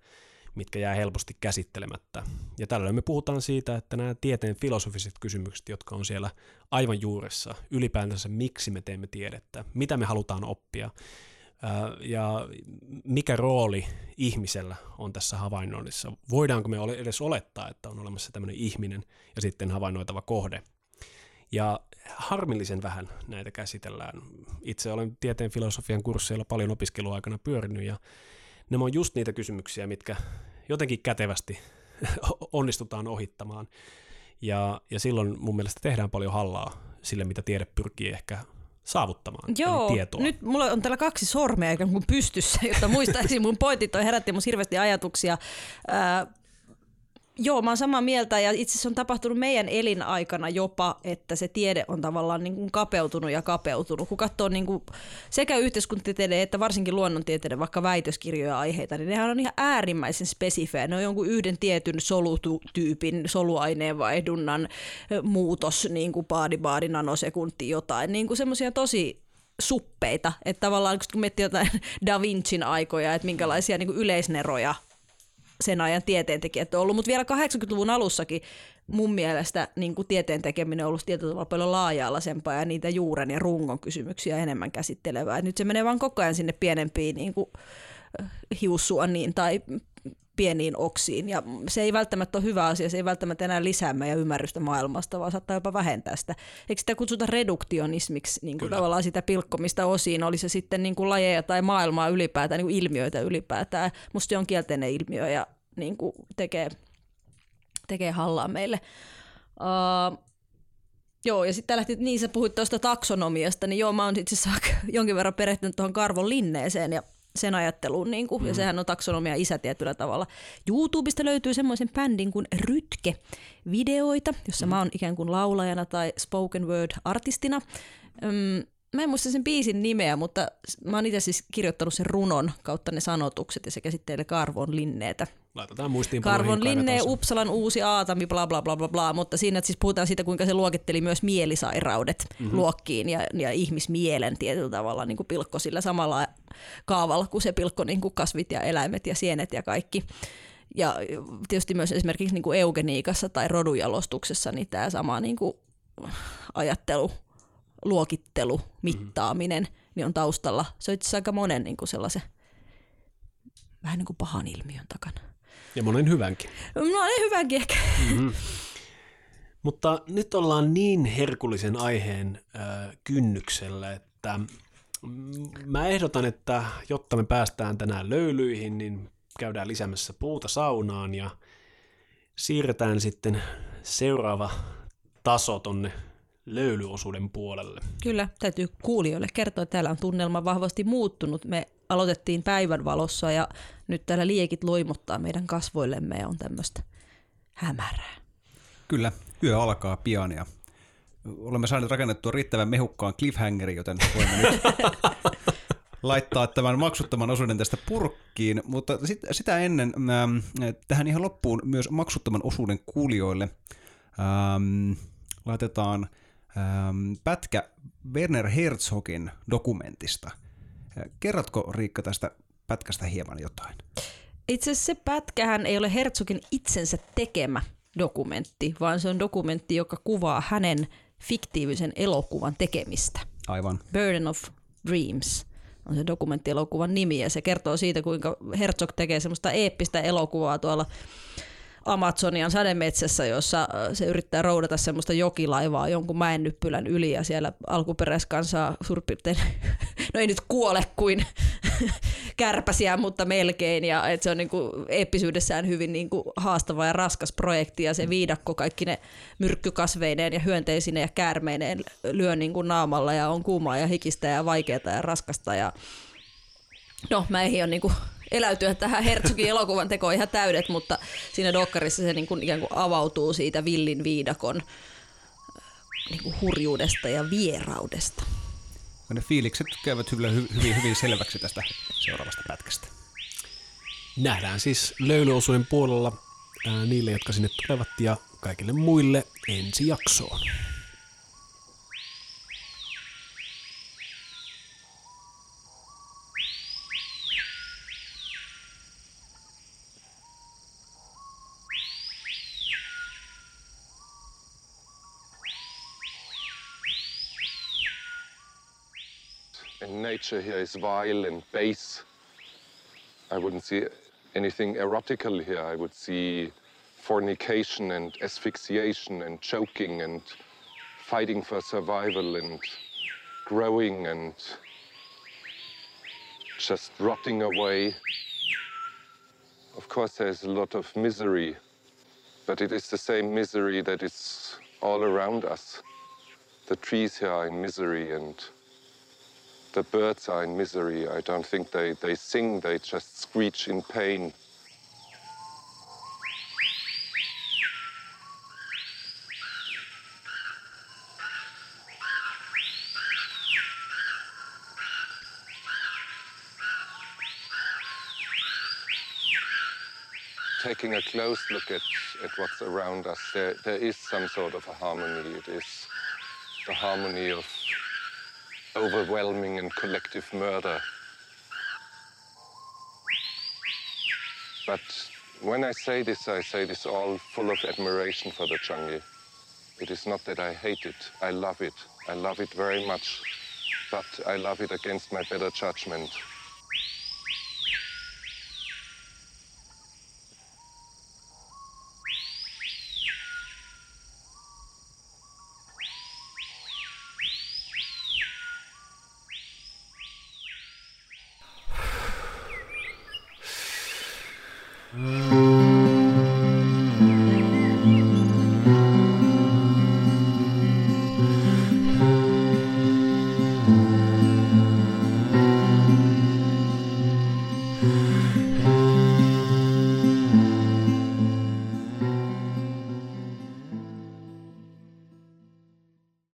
mitkä jää helposti käsittelemättä. Ja tällöin me puhutaan siitä, että nämä tieteen filosofiset kysymykset, jotka on siellä aivan juuressa, ylipäätänsä miksi me teemme tiedettä, mitä me halutaan oppia, ja mikä rooli ihmisellä on tässä havainnoinnissa. Voidaanko me edes olettaa, että on olemassa tämmöinen ihminen ja sitten havainnoitava kohde. Ja harmillisen vähän näitä käsitellään. Itse olen tieteen filosofian kursseilla paljon opiskeluaikana pyörinyt ja nämä on just niitä kysymyksiä, mitkä jotenkin kätevästi [laughs] onnistutaan ohittamaan. Ja, ja silloin mun mielestä tehdään paljon hallaa sille, mitä tiede pyrkii ehkä saavuttamaan, Joo, tietoa. nyt mulla on täällä kaksi sormea ikään kuin pystyssä, jotta muistaisin mun pointit, toi herätti mun hirveästi ajatuksia. Ää, joo, mä oon samaa mieltä ja itse asiassa on tapahtunut meidän elinaikana jopa, että se tiede on tavallaan niin kuin kapeutunut ja kapeutunut. Kun katsoo niin kuin sekä yhteiskuntatieteiden että varsinkin luonnontieteiden vaikka väitöskirjoja ja aiheita, niin nehän on ihan äärimmäisen spesifejä. Ne on jonkun yhden tietyn solutyypin, soluaineenvaihdunnan muutos, niin kuin paadi nanosekunti jotain, niin kuin semmoisia tosi suppeita, että tavallaan kun miettii jotain [laughs] Da Vincin aikoja, että minkälaisia niin kuin yleisneroja sen ajan tieteentekijät on ollut, mutta vielä 80-luvun alussakin mun mielestä niin kuin tieteen tekeminen on ollut tietyllä tavalla paljon laaja-alaisempaa ja niitä juuren ja rungon kysymyksiä enemmän käsittelevää. Et nyt se menee vaan koko ajan sinne pienempiin niin kuin, hiussuoniin tai pieniin oksiin ja se ei välttämättä ole hyvä asia, se ei välttämättä enää lisää meidän ymmärrystä maailmasta, vaan saattaa jopa vähentää sitä. Eikö sitä kutsuta reduktionismiksi, niin kuin tavallaan sitä pilkkomista osiin, oli se sitten niin kuin lajeja tai maailmaa ylipäätään, niin kuin ilmiöitä ylipäätään. Musta se on kielteinen ilmiö ja niin kuin tekee, tekee hallaa meille. Uh, Joo, ja sitten lähti, niin sä puhuit tuosta taksonomiasta, niin joo, mä oon itse asiassa [laughs] jonkin verran perehtynyt tuohon Karvon linneeseen ja sen ajatteluun, niin kuin, mm. ja sehän on taksonomia isä tietyllä tavalla. YouTubesta löytyy semmoisen bändin kuin Rytke videoita, jossa mm. mä oon ikään kuin laulajana tai spoken word artistina. Öm, mä en muista sen biisin nimeä, mutta mä oon itse siis kirjoittanut sen runon kautta ne sanotukset, ja se käsittelee Karvon linneetä. Laitetaan muistiin Karvon linne, Uppsalan uusi aatami, bla bla bla bla bla, mutta siinä siis puhutaan siitä, kuinka se luokitteli myös mielisairaudet mm-hmm. luokkiin ja, ja ihmismielen tietyllä tavalla niin kuin pilkko sillä samalla kaavalla, kun se pilkko niin kuin kasvit ja eläimet ja sienet ja kaikki. Ja tietysti myös esimerkiksi niin kuin eugeniikassa tai rodujalostuksessa niin tämä sama niin kuin ajattelu, luokittelu, mittaaminen, mm-hmm. niin on taustalla. Se on itse asiassa aika monen niin kuin sellaisen vähän niin kuin pahan ilmiön takana. Ja monen hyvänkin. No niin hyvänkin ehkä. Mm-hmm. Mutta nyt ollaan niin herkullisen aiheen äh, kynnyksellä, että mm, mä ehdotan, että jotta me päästään tänään löylyihin, niin käydään lisäämässä puuta saunaan ja siirretään sitten seuraava taso tonne löylyosuuden puolelle. Kyllä, täytyy kuulijoille kertoa, että täällä on tunnelma vahvasti muuttunut. Me aloitettiin päivän valossa ja nyt täällä liekit loimottaa meidän kasvoillemme ja on tämmöistä hämärää. Kyllä, yö alkaa pian ja olemme saaneet rakennettua riittävän mehukkaan cliffhangerin, joten voimme nyt [laughs] laittaa tämän maksuttoman osuuden tästä purkkiin, mutta sit, sitä ennen ähm, tähän ihan loppuun myös maksuttoman osuuden kuulijoille ähm, laitetaan ähm, pätkä Werner Herzogin dokumentista. Kerrotko Riikka tästä pätkästä hieman jotain? Itse asiassa se pätkähän ei ole Herzogin itsensä tekemä dokumentti, vaan se on dokumentti, joka kuvaa hänen fiktiivisen elokuvan tekemistä. Aivan. Burden of Dreams on se dokumenttielokuvan nimi ja se kertoo siitä, kuinka Herzog tekee semmoista eeppistä elokuvaa tuolla Amazonian sademetsässä, jossa se yrittää roudata semmoista jokilaivaa jonkun mäennyppylän yli ja siellä alkuperäiskansaa suurin piirtein, [laughs] no ei nyt kuole kuin [laughs] kärpäsiä, mutta melkein. Ja että se on niinku eeppisyydessään hyvin niinku haastava ja raskas projekti ja se viidakko kaikki ne myrkkykasveineen ja hyönteisineen ja käärmeineen lyö niinku naamalla ja on kuumaa ja hikistä ja vaikeaa ja raskasta ja No, mä ei ole niinku eläytyä tähän Herzogin elokuvan tekoon ihan täydet, mutta siinä dokkarissa se niin kuin ikään kuin avautuu siitä villin viidakon äh, niin kuin hurjuudesta ja vieraudesta. Ne fiilikset käyvät hyvin, hyvin, hyvin selväksi tästä seuraavasta pätkästä. Nähdään siis löylyosuuden puolella ää, niille, jotka sinne tulevat ja kaikille muille ensi jaksoon. And nature here is vile and base. I wouldn't see anything erotical here. I would see fornication and asphyxiation and choking and fighting for survival and growing and just rotting away. Of course, there's a lot of misery, but it is the same misery that is all around us. The trees here are in misery and the birds are in misery. I don't think they, they sing, they just screech in pain. Taking a close look at, at what's around us, there, there is some sort of a harmony. It is the harmony of overwhelming and collective murder. But when I say this, I say this all full of admiration for the jungle. It is not that I hate it, I love it. I love it very much, but I love it against my better judgment.